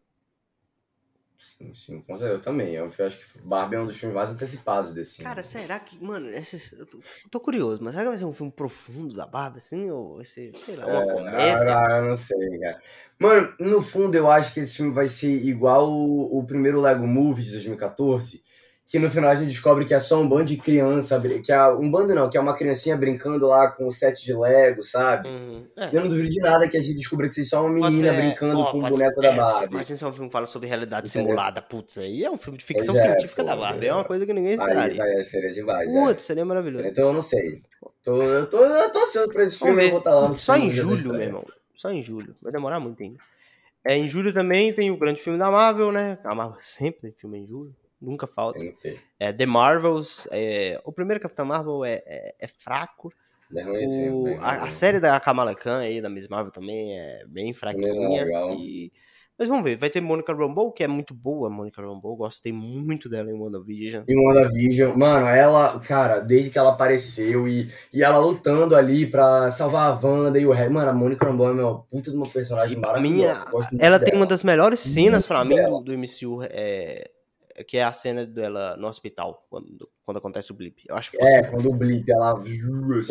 Sim, sim, com certeza. Eu também. Eu acho que Barbie é um dos filmes mais antecipados desse Cara, ano. será que, mano, esses, eu, tô, eu tô curioso, mas será que vai ser um filme profundo da Barbie, assim, ou vai ser, sei lá, uma É, comédia? ah, eu não sei, cara. Mano, no fundo eu acho que esse filme vai ser igual o, o primeiro Lego Movie de 2014, que no final a gente descobre que é só um bando de criança, que é um bando não, que é uma criancinha brincando lá com o set de Lego, sabe? Uhum, é. Eu não duvido de nada que a gente descubra que vocês só uma menina ser, brincando ó, com o pode boneco ser- da é, Barbie. Imagina se é um filme que fala sobre realidade Entendeu? simulada. Putz, aí é um filme de ficção é, científica pô, da Barbie. é. É uma coisa que ninguém Aí esperaria. vai, seria demais. é. Putz, seria maravilhoso. Então eu não sei. Tô, eu, tô, eu tô ansioso pra esse Vamos filme, eu vou estar lá no Só em julho, meu irmão. Só em julho. Vai demorar muito ainda. É, em julho também tem o grande filme da Marvel, né? A Marvel sempre tem filme em julho. Nunca falta. É, The Marvels. é, o primeiro Capitão Marvel é, é, é fraco. É O- filme, a, a série da Kamala Khan aí, da Miss Marvel também é bem fraquinha. legal. E... Mas vamos ver. Vai ter Monica Rambeau, que é muito boa, Monica Rambeau. Gostei muito dela em WandaVision. E WandaVision, mano, ela, cara, desde que ela apareceu e, e ela lutando ali pra salvar a Wanda e o Harry. Mano, a Monica Rambeau é uma puta de uma personagem E maravilhosa. muito Ela tem dela. uma das melhores cenas pra mim do, do MCU, é, que é a cena dela no hospital, quando, quando acontece o blip. Eu acho É, quando o Blip, ela se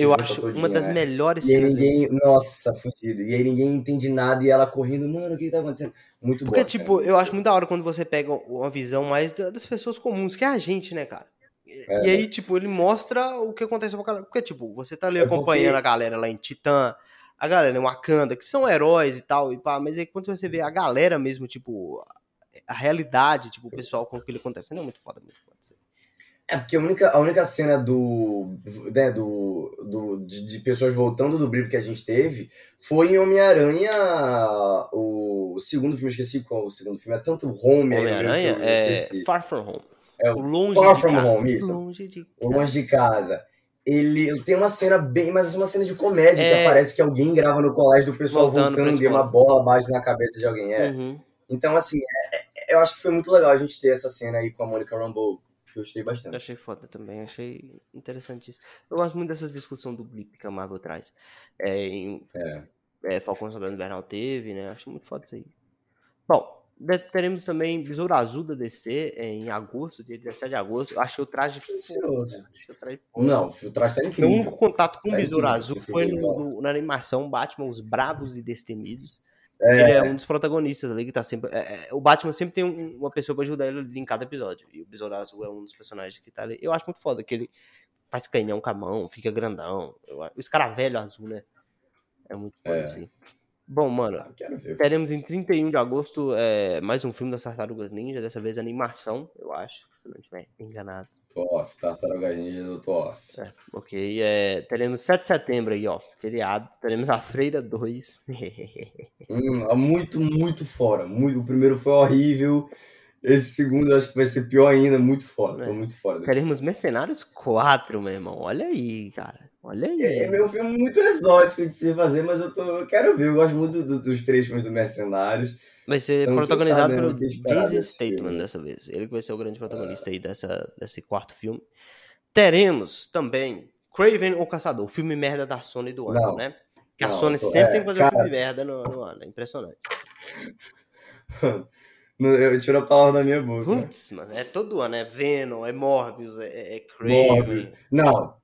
Eu junta acho todinha, uma das né? melhores E aí cenas ninguém, nossa, fudido. E aí ninguém entende nada e ela correndo, mano, o que tá acontecendo? Muito Porque, boa. tipo, cara. eu acho muito da hora quando você pega uma visão mais da- das pessoas comuns, que é a gente, né, cara? E, É. e aí, tipo, ele mostra o que acontece com a galera. Porque, tipo, você tá ali É porque- acompanhando a galera lá em Titã, a galera em Wakanda, que são heróis e tal, e pá, mas aí quando você vê a galera mesmo, tipo, a realidade, tipo, o pessoal com o que ele acontece. Não é muito foda, muito foda. É, porque a única, a única cena do. Né, do, do de, de pessoas voltando do brilho que a gente teve foi em Homem-Aranha. O, o segundo filme, eu esqueci qual o segundo filme. É tanto Home aí, Homem-Aranha é. Far From Home. É o longe Far de From casa. Home, isso. Longe de O Longe de Casa. Ele, tem uma cena bem, mas uma cena de comédia, É. que parece que alguém grava no colégio do pessoal Voltando voltando, e uma bola bate na cabeça de alguém. É. Uhum. Então, assim, é- é- eu acho que foi muito legal a gente ter essa cena aí com a Monica Rambeau. que Eu gostei Eu bastante. achei foda também, achei interessantíssimo. Eu gosto muito dessas discussões do blip que a Marvel traz. É, em É. é, Falcão Soldado Invernal teve, né? Acho muito foda isso aí. Bom, teremos também Besouro Azul da DC em agosto, dia 17 de agosto. Eu achei o traje foda. Ansioso. cara. Achei o traje foda. Não, o traje tá Meu incrível. único contato com o Tá Besouro Azul foi é no- no- na animação Batman, Os Bravos e Destemidos. É. Ele é um dos protagonistas ali que tá sempre. é, é, o Batman sempre tem um- uma pessoa pra ajudar ele em cada episódio. E o Besouro Azul é um dos personagens que tá ali. Eu acho muito foda que ele faz canhão com a mão, fica grandão. Eu o escaravelho azul, né? É muito foda É. assim. Bom, mano, Ah, teremos em 31 de agosto é, mais um filme das Tartarugas Ninja, dessa vez animação, eu acho, se não estiver enganado. Tô off. Tartarugas Ninjas, eu tô off. É, ok, é, teremos 7 de setembro aí, ó, feriado. Teremos a Freira 2. Hum, é muito, muito fora. Muito, o primeiro foi horrível. Esse segundo eu acho que vai ser pior ainda. Muito fora. Tô É. muito fora teremos Mercenários 4, meu irmão. Olha aí, cara. Olha aí. É meu filme muito exótico de se fazer, mas eu, tô, eu quero ver. Eu gosto muito do- dos três filmes do Mercenários. Vai ser Então, protagonizado sabe, né, pelo Jason Statham dessa vez. Ele que vai ser o grande protagonista aí dessa, desse quarto filme. Teremos também Craven o Caçador, o filme merda da Sony do ano, Não. né? Que a Sony sempre é, tem que fazer cara- um filme merda no, no ano. É impressionante. Eu tiro a palavra da minha boca. Putz, mano, é todo ano. É Venom, é Morbius, é, é Craven. Morbius. Não.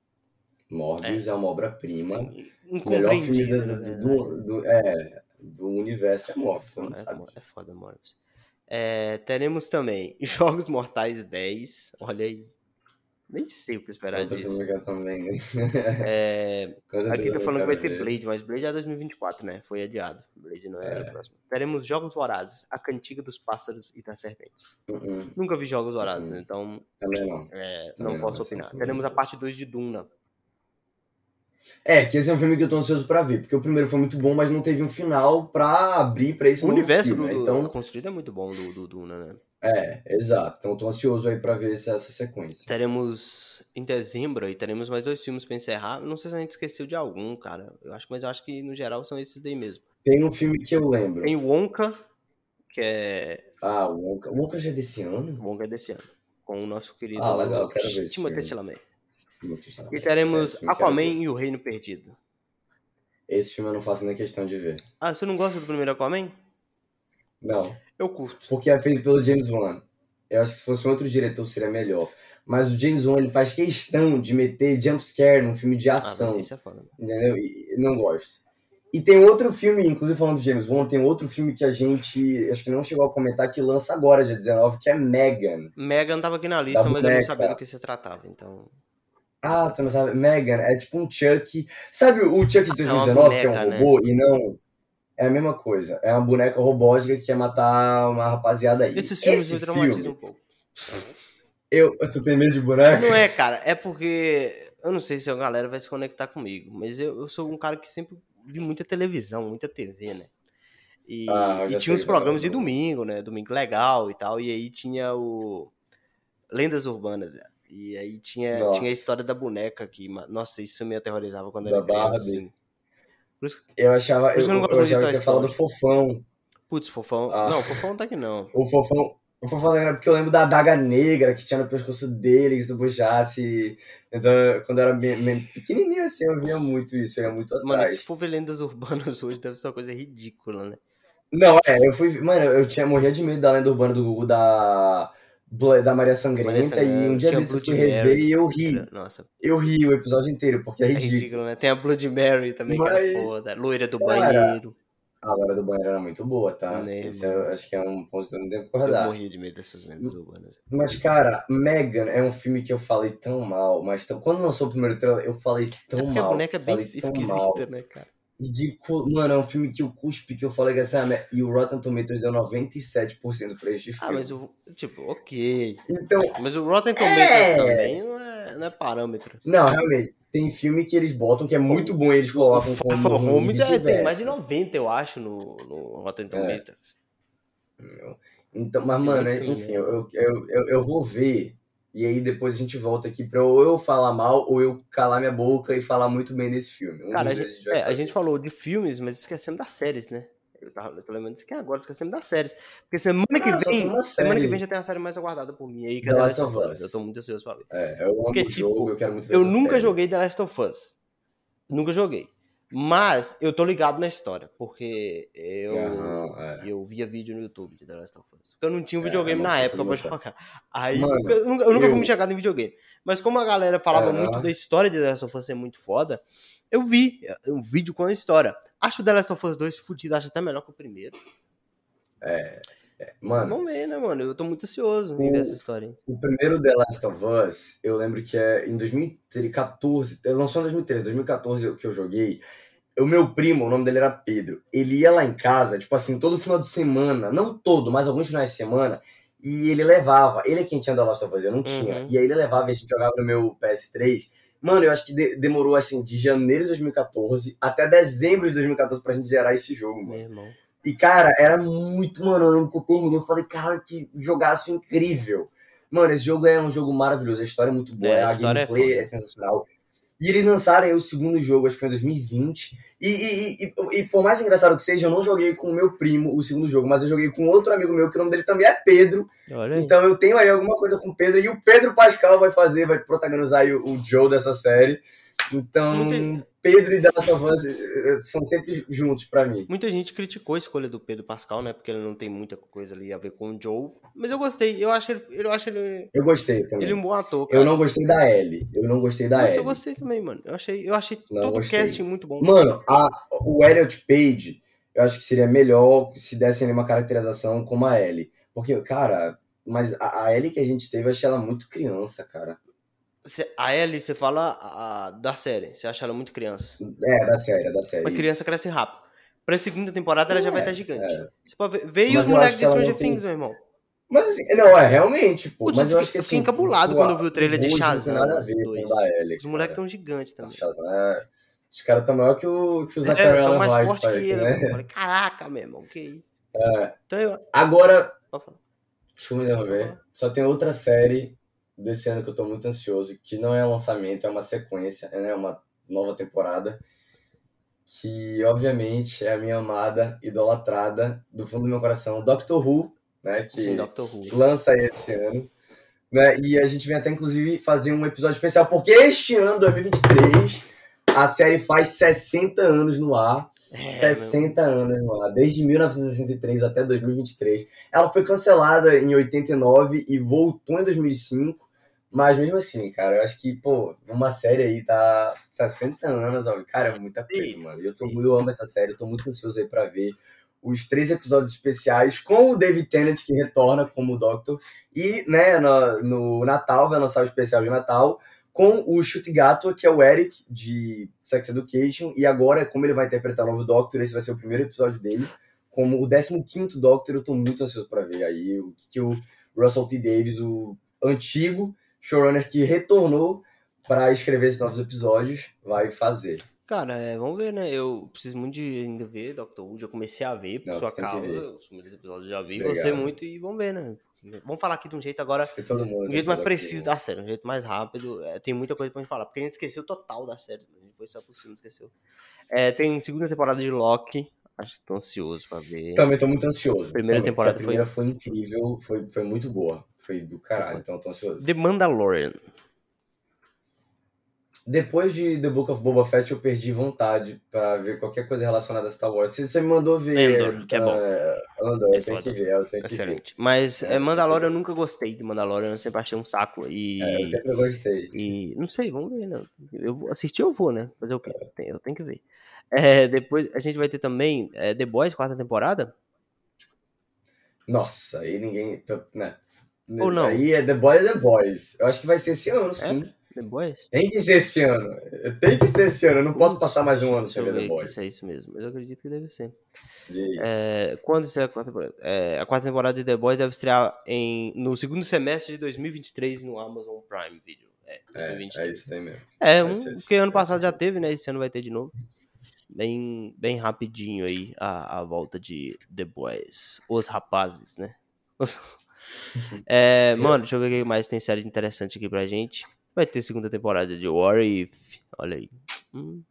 Morbius é, uma obra-prima. Melhor filme do, do, verdade. do, do- é, do universo é mundo É, sabe. é foda, Morbius. É, teremos também Jogos Mortais 10. Olha aí. Nem sei o que esperar Outro disso. filme que eu também. É, aqui tá falando que vai ter. Blade, mas Blade é 2024, né? Foi adiado. Blade não é, É. o próximo. Teremos Jogos Vorazes, A Cantiga dos Pássaros e das Serpentes. Uh-uh, Nunca vi Jogos Vorazes, Uhum. então Também não. é, não não, posso opinar. Teremos a parte 2 de Duna. É, que esse é um filme que eu tô ansioso pra ver, porque o primeiro foi muito bom, mas não teve um final pra abrir pra esse O universo filme, do, né? do Então, construído é muito bom do, do Duna, né? é, exato. Então eu tô ansioso aí pra ver essa, essa sequência. Teremos em dezembro aí, teremos mais dois filmes pra encerrar. Não sei se a gente esqueceu de algum, cara. Eu acho, mas eu acho que no geral são esses daí mesmo. Tem um filme que eu lembro. Tem Wonka, que é. Ah, Wonka. Wonka já é desse ano? Wonka é desse ano. Com o nosso querido Ah, legal, quero ver Timothée. Chalamet. E teremos quero Aquaman e o Reino Perdido. Esse filme eu não faço nem questão de ver. Ah, você não gosta do primeiro Aquaman? Não, Eu curto. porque é feito pelo James Wan. Eu acho que se fosse um outro diretor seria melhor. Mas o James Wan ele faz questão de meter jumpscare num filme de Ah, ação. mas isso é foda. Entendeu? E não gosto. E tem outro filme, inclusive falando do James Wan, tem outro filme que a gente acho que não chegou a comentar que lança agora, dia 19, que é Megan. Megan tava aqui na lista, Da mas eu não boneca. sabia do que se tratava, então. Ah, tu não sabe? Megan é tipo um Chuck. Sabe o Chuck de É uma 2019, que é um boneca, né? robô e não. É a mesma coisa. É uma boneca robótica que quer matar uma rapaziada aí. Esses filmes Esse me traumatizam filme, um pouco. eu, tu tem medo de boneca? Não é, cara, é porque. Eu não sei se a galera vai se conectar comigo, mas eu, eu sou um cara que sempre vi muita televisão, muita TV, né? E, Ah, e tinha os sei, programas de domingo, né? Domingo legal e tal. E aí tinha o. Lendas Urbanas, velho. E aí tinha, Nossa. tinha a história da boneca aqui. Nossa, isso me aterrorizava quando Da era criança. Barbie. Assim. Por isso que, Eu achava, eu, eu eu achava que ia falar do fofão. putz, fofão. Ah. Não, fofão tá aqui não. O fofão. O fofão era porque eu lembro da adaga negra que tinha no pescoço dele, que se tu puxasse. Então, quando eu era bem, bem pequenininho assim, eu via muito isso, eu ia muito Mano, atrás. se for ver lendas urbanas hoje, deve ser uma coisa ridícula, né? Não, é, eu fui. Mano, eu tinha morria de medo da lenda urbana do Gugu da. Da Maria Sangrenta, Maria e um Sangrenta, dia desse eu fui rever e eu ri. Nossa, Eu ri o episódio inteiro, porque é é ridículo. ridículo, né? Tem a Blood Mary também, que Mas- era foda. Loira do Cara, banheiro. A hora do banheiro era muito boa, tá? Né, Esse eu acho que é um ponto que eu não tenho que Eu morria de medo dessas lendas urbanas. Mas, cara, Megan é um filme que eu falei tão mal, mas tão- quando lançou o primeiro trailer, eu falei É tão a mal. boneca é bem falei tão mal. esquisita, né, cara? Ridículo. Mano, é um filme que o cuspe que eu falei que essa é E o Rotten Tomatoes deu 97% pra este Ah, filme. mas o. Tipo, ok. Então, Mas o Rotten Tomatoes É. também não é, não é parâmetro. não, realmente. Tem filme que eles botam que é muito bom e eles colocam O como Home é- tem mais de 90, eu acho, no, no Rotten Tomatoes. Então, mas, É mano, enfim, né? eu, eu, eu, eu vou ver. E aí depois a gente volta aqui pra ou eu falar mal ou eu calar minha boca e falar muito bem desse filme. Um Cara, a dos dois gente, é, a gente falou de filmes, mas esquecemos das séries, né? Eu tava lembrando disso aqui agora, esquecemos das séries. Porque semana que Ah, vem, semana que série. vem já tem uma série mais aguardada por mim aí, que é The The Last of Us. Eu tô muito ansioso pra ver. É, eu amo Porque, o jogo, tipo, eu quero muito ver Eu nunca série. joguei The Last of Us. Nunca joguei. Mas eu tô ligado na história, porque eu, Aham, é. eu via vídeo no YouTube de The Last of Us. Porque eu não tinha um É, videogame é na época pra jogar. Aí Mano, nunca- eu nunca, eu nunca fui eu- muito chegado em videogame. Mas como a galera falava muito da história de The Last of Us ser muito foda, eu vi um vídeo com a história. Acho o The Last of Us 2 fudido, acho até melhor que o primeiro. Mano, Vamos ver, né, mano? Eu tô muito ansioso em ver essa história. o primeiro The Last of Us, eu lembro que é em 2014, lançou em 2013, 2014 que eu joguei. O meu primo, o nome dele era Pedro, ele ia lá em casa, tipo assim, todo final de semana, não todo, mas alguns finais de semana, e ele levava, ele é quem tinha The Last of Us, eu não tinha, Uhum. e aí ele levava e a gente jogava no meu PS3. Mano, eu acho que de- demorou assim, de janeiro de 2014 até dezembro de 2014 pra gente zerar esse jogo, mano. Meu irmão. E, cara, era muito. Mano, eu lembro que eu terminei. Eu falei, cara, que jogaço incrível. Mano, esse jogo é um jogo maravilhoso. A história é muito boa. É, a a história é gameplay foda. é, sensacional. E eles lançaram o segundo jogo, acho que foi em 2020. E, e, e, e, por mais engraçado que seja, eu não joguei com o meu primo o segundo jogo, mas eu joguei com outro amigo meu, que o nome dele também é Pedro. Então eu tenho aí alguma coisa com o Pedro. E o Pedro Pascal vai fazer, vai protagonizar o, o Joe dessa série. Então, Muito- Pedro e Last of Us eh, são sempre juntos pra mim. Muita gente criticou a escolha do Pedro Pascal, né? Porque ele não tem muita coisa ali a ver com o Joe. Mas eu gostei. Eu acho ele, eu acho ele, Eu gostei também. ele um bom ator, cara. Eu não gostei da Ellie. Eu não gostei da Mas Ellie. eu gostei também, mano. Eu achei, eu achei Não, todo o gostei. casting muito bom. Mano, a, o Elliot Page, eu acho que seria melhor se dessem ali uma caracterização como a Ellie. Porque, cara, mas a, a Ellie que a gente teve, eu achei ela muito criança, cara. Cê- A Ellie, você fala a- da série. Você acha ela muito criança. É, da série, da série. Mas criança cresce rápido. Pra segunda temporada ela já vai É, estar gigante. é. Você pode ver. Veio os moleques de Stranger tem- Things, meu irmão. Mas assim, não, é realmente, pô. Putz, mas eu eu fiquei- acho que assim. fiquei encabulado quando eu vi o trailer de Shazam nada a ver com o 2. da Ellie, Os moleques cara. tão gigantes também. Shazam é- Os caras estão maior que o, que o É, Zachariah tão mais White, forte que parece, ele. né? Eu falei, caraca, meu irmão, que isso. É. Então eu. Agora. Deixa eu me interromper. Só tem outra série desse ano que eu tô muito ansioso, que não é um lançamento, é uma sequência, é né, uma nova temporada. Que, obviamente, é a minha amada, idolatrada, do fundo do meu coração, Doctor Who, né? Que Sim, Doctor Who. lança esse ano. Né, e a gente vem até, inclusive, fazer um episódio especial, porque este ano, 2023, a série faz 60 anos no ar. É, 60 anos no ar, desde 1963 até 2023. Ela foi cancelada em 89 e voltou em 2005, mas mesmo assim, cara, eu acho que, pô, uma série aí tá 60 anos, ó, cara, é muita coisa, Sim, mano. Eu, tô, eu amo essa série, eu tô muito ansioso aí pra ver os três episódios especiais com o David Tennant, que retorna como Doctor, e, né, no, no Natal, vai lançar o especial de Natal, com o Gato, que é o Eric, de Sex Education, e agora, como ele vai interpretar o novo Doctor, esse vai ser o primeiro episódio dele, como o 15º Doctor, eu tô muito ansioso pra ver aí o que, que o Russell T. Davis, o antigo showrunner que retornou para escrever esses novos episódios, vai fazer. Cara, é, vamos ver, né? Eu preciso muito de ainda ver Doctor Who. Já comecei a ver por Não, sua causa. Os primeiros episódios já vi. Gostei muito e vamos ver, né? Vamos falar aqui de um jeito agora. Um jeito mais preciso Doctor da série, um jeito mais rápido. É, tem muita coisa pra gente falar, porque a gente esqueceu total da série. A gente foi só pro filme, esqueceu. É, tem segunda temporada de Loki. Acho que tô ansioso pra ver. Também tô muito ansioso. Primeira Também, temporada A primeira foi, incrível, foi, foi muito boa. Foi do caralho, então eu tô ansioso. The Mandalorian. Depois de The Book of Boba Fett, eu perdi vontade pra ver qualquer coisa relacionada a Star Wars. Você, você me mandou ver. Andor, que é bom. eh, Andor, É eu tenho foda. que ver, eu tenho que ver. Excelente. Mas é, Mandalorian eu nunca gostei de Mandalorian, eu sempre achei um saco. E. É, eu sempre gostei. E não sei, vamos ver, né? Eu assistir, eu vou, né? Fazer o quê? Eu tenho, eu tenho que ver. É, depois a gente vai ter também é, The Boys, quarta temporada. Nossa, aí ninguém. Né, Ou não? Aí é The Boys é The Boys. Eu acho que vai ser esse ano, sim. The Boys? Tem que ser esse ano. Tem que ser esse ano. Eu não posso passar mais um ano sem ver The Boys. Se é isso mesmo, mas eu acredito que deve ser. É, quando estreia a quarta temporada? É, a quarta temporada de The Boys deve estrear em, no segundo semestre de 2023 no Amazon Prime Video. É, É, 2023. é isso aí mesmo. É, um, porque ano passado já teve, né? Esse ano vai ter de novo. Bem, bem rapidinho aí a, a volta de The Boys. Os rapazes, né? Os- É, mano, deixa eu ver o que mais tem série interessante aqui pra gente. Vai ter segunda temporada de What If. Olha aí. Hum,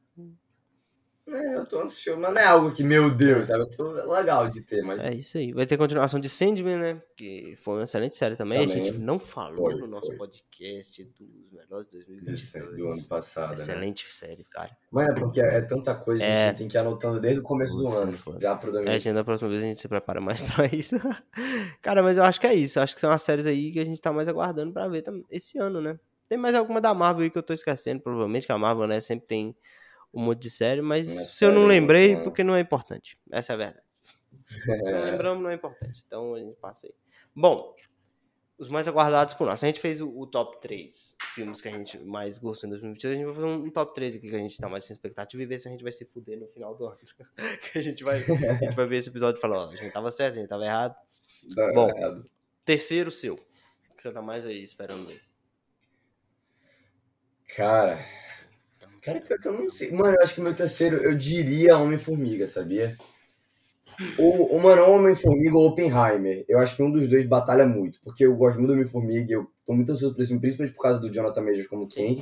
É, eu tô ansioso, mas não é algo que, meu Deus, sabe? Eu tô legal de ter, mas. é isso aí. Vai ter continuação de Sandman, né? Que foi uma excelente série também. A Também. gente não falou Foi, no nosso foi. podcast dos melhores de de- 2022. do ano passado. Né? Excelente série, cara. Mas é porque é tanta coisa que É. a gente tem que ir anotando desde o começo Putz, do é ano. foda. já pro É, a domingo. gente, na próxima vez a gente se prepara mais pra isso. Cara, mas eu acho que é isso. Eu acho que são as séries aí que a gente tá mais aguardando pra ver esse ano, né? Tem mais alguma da Marvel aí que eu tô esquecendo, provavelmente, que a Marvel, né, sempre tem um monte de série, mas Uma se eu não lembrei, uma- porque não é importante. Essa é a verdade. Se não lembramos, não é importante. Então a gente passa aí. Bom, os mais aguardados por nós. A gente fez o, o top 3 filmes que a gente mais gostou em 2022. A gente vai fazer um, um top 3 aqui que a gente tá mais com expectativa e ver se a gente vai se fuder no final do ano. que a gente vai, a gente vai ver esse episódio e falar, ó, a gente tava certo, a gente tava errado. Dá Bom. errado. Terceiro seu. Que você tá mais aí esperando aí? Cara. Cara, pior que eu não sei. Mano, eu acho que meu terceiro, eu diria Homem-Formiga, sabia? O, o mano, Homem-Formiga ou Oppenheimer. Eu acho que um dos dois batalha muito. Porque eu gosto muito do Homem-Formiga. Eu tô muito ansioso por isso, principalmente por causa do Jonathan Majors como King.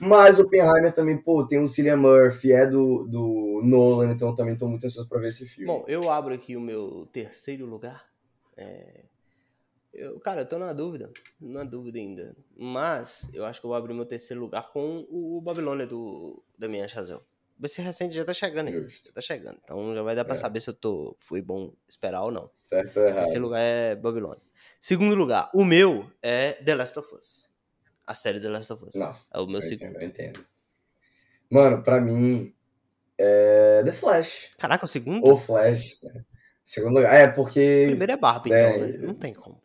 Mas Oppenheimer também, pô, tem o Cillian Murphy, é do, do Nolan, então também tô muito ansioso pra ver esse filme. Bom, eu abro aqui o meu terceiro lugar. É, Eu, cara, eu tô na dúvida. Na dúvida ainda. Mas eu acho que eu vou abrir meu terceiro lugar com o Babilônia do Damien Chazelle. Esse recente já tá chegando aí. Justo. Já tá chegando. Então já vai dar pra É. saber se eu tô. Foi bom esperar ou não. certo ou errado? Terceiro lugar é Babilônia. Segundo lugar, o meu é The Last of Us. A série The Last of Us. Não, é o meu Eu segundo. entendo, eu entendo. Mano, pra mim, é The Flash. Caraca, o segundo? Ou Flash. né? Segundo lugar. É, O porque. primeiro é Barbie, É. então, né? Não tem como.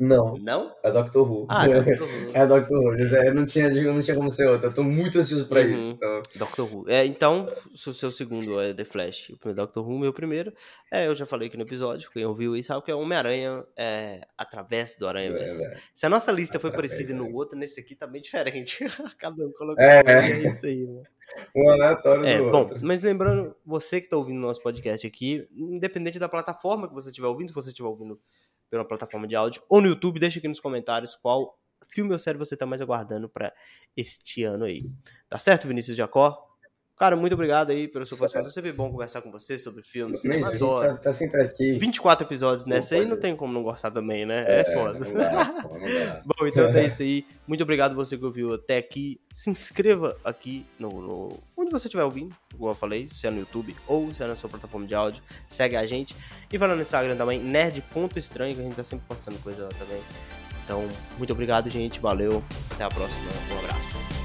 Não, Não? é Doctor Who. Ah, Doctor Who. É Doctor Who. mas é, não, tinha, não tinha como ser outra. Eu tô muito ansioso pra Uhum. isso. Então, Doctor Who. É, então, se o seu segundo é The Flash o primeiro Doctor Who, meu primeiro, é, eu já falei aqui no episódio, quem ouviu aí sabe que é Homem-Aranha é, através do Aranha Verso. é, Se a nossa lista foi Através parecida do no outro, nesse aqui tá bem diferente. Cada um colocou. É. É isso aí, mano. um aleatório É, do bom, outro. mas lembrando, você que tá ouvindo nosso podcast aqui, independente da plataforma que você estiver ouvindo, se você estiver ouvindo pela plataforma de áudio ou no YouTube, deixa aqui nos comentários qual filme ou série você tá mais aguardando pra este ano aí. Tá certo, Vinícius Jacó? Cara, muito obrigado aí sua Certo. participação. É sempre bom conversar com você sobre filmes, Mesmo, gente adoro. tá, sempre aqui. 24 episódios nessa aí, não tem como não gostar também, né? É, foda. Não dá, não dá. Bom, então é isso aí. Muito obrigado você que ouviu até aqui. Se inscreva aqui no, no- onde você estiver ouvindo, igual eu falei, se é no YouTube ou se é na sua plataforma de áudio. Segue a gente. E vai lá no Instagram também, nerd.estranho, que a gente tá sempre postando coisa lá também. Então, muito obrigado, gente. Valeu. Até a próxima. Um abraço.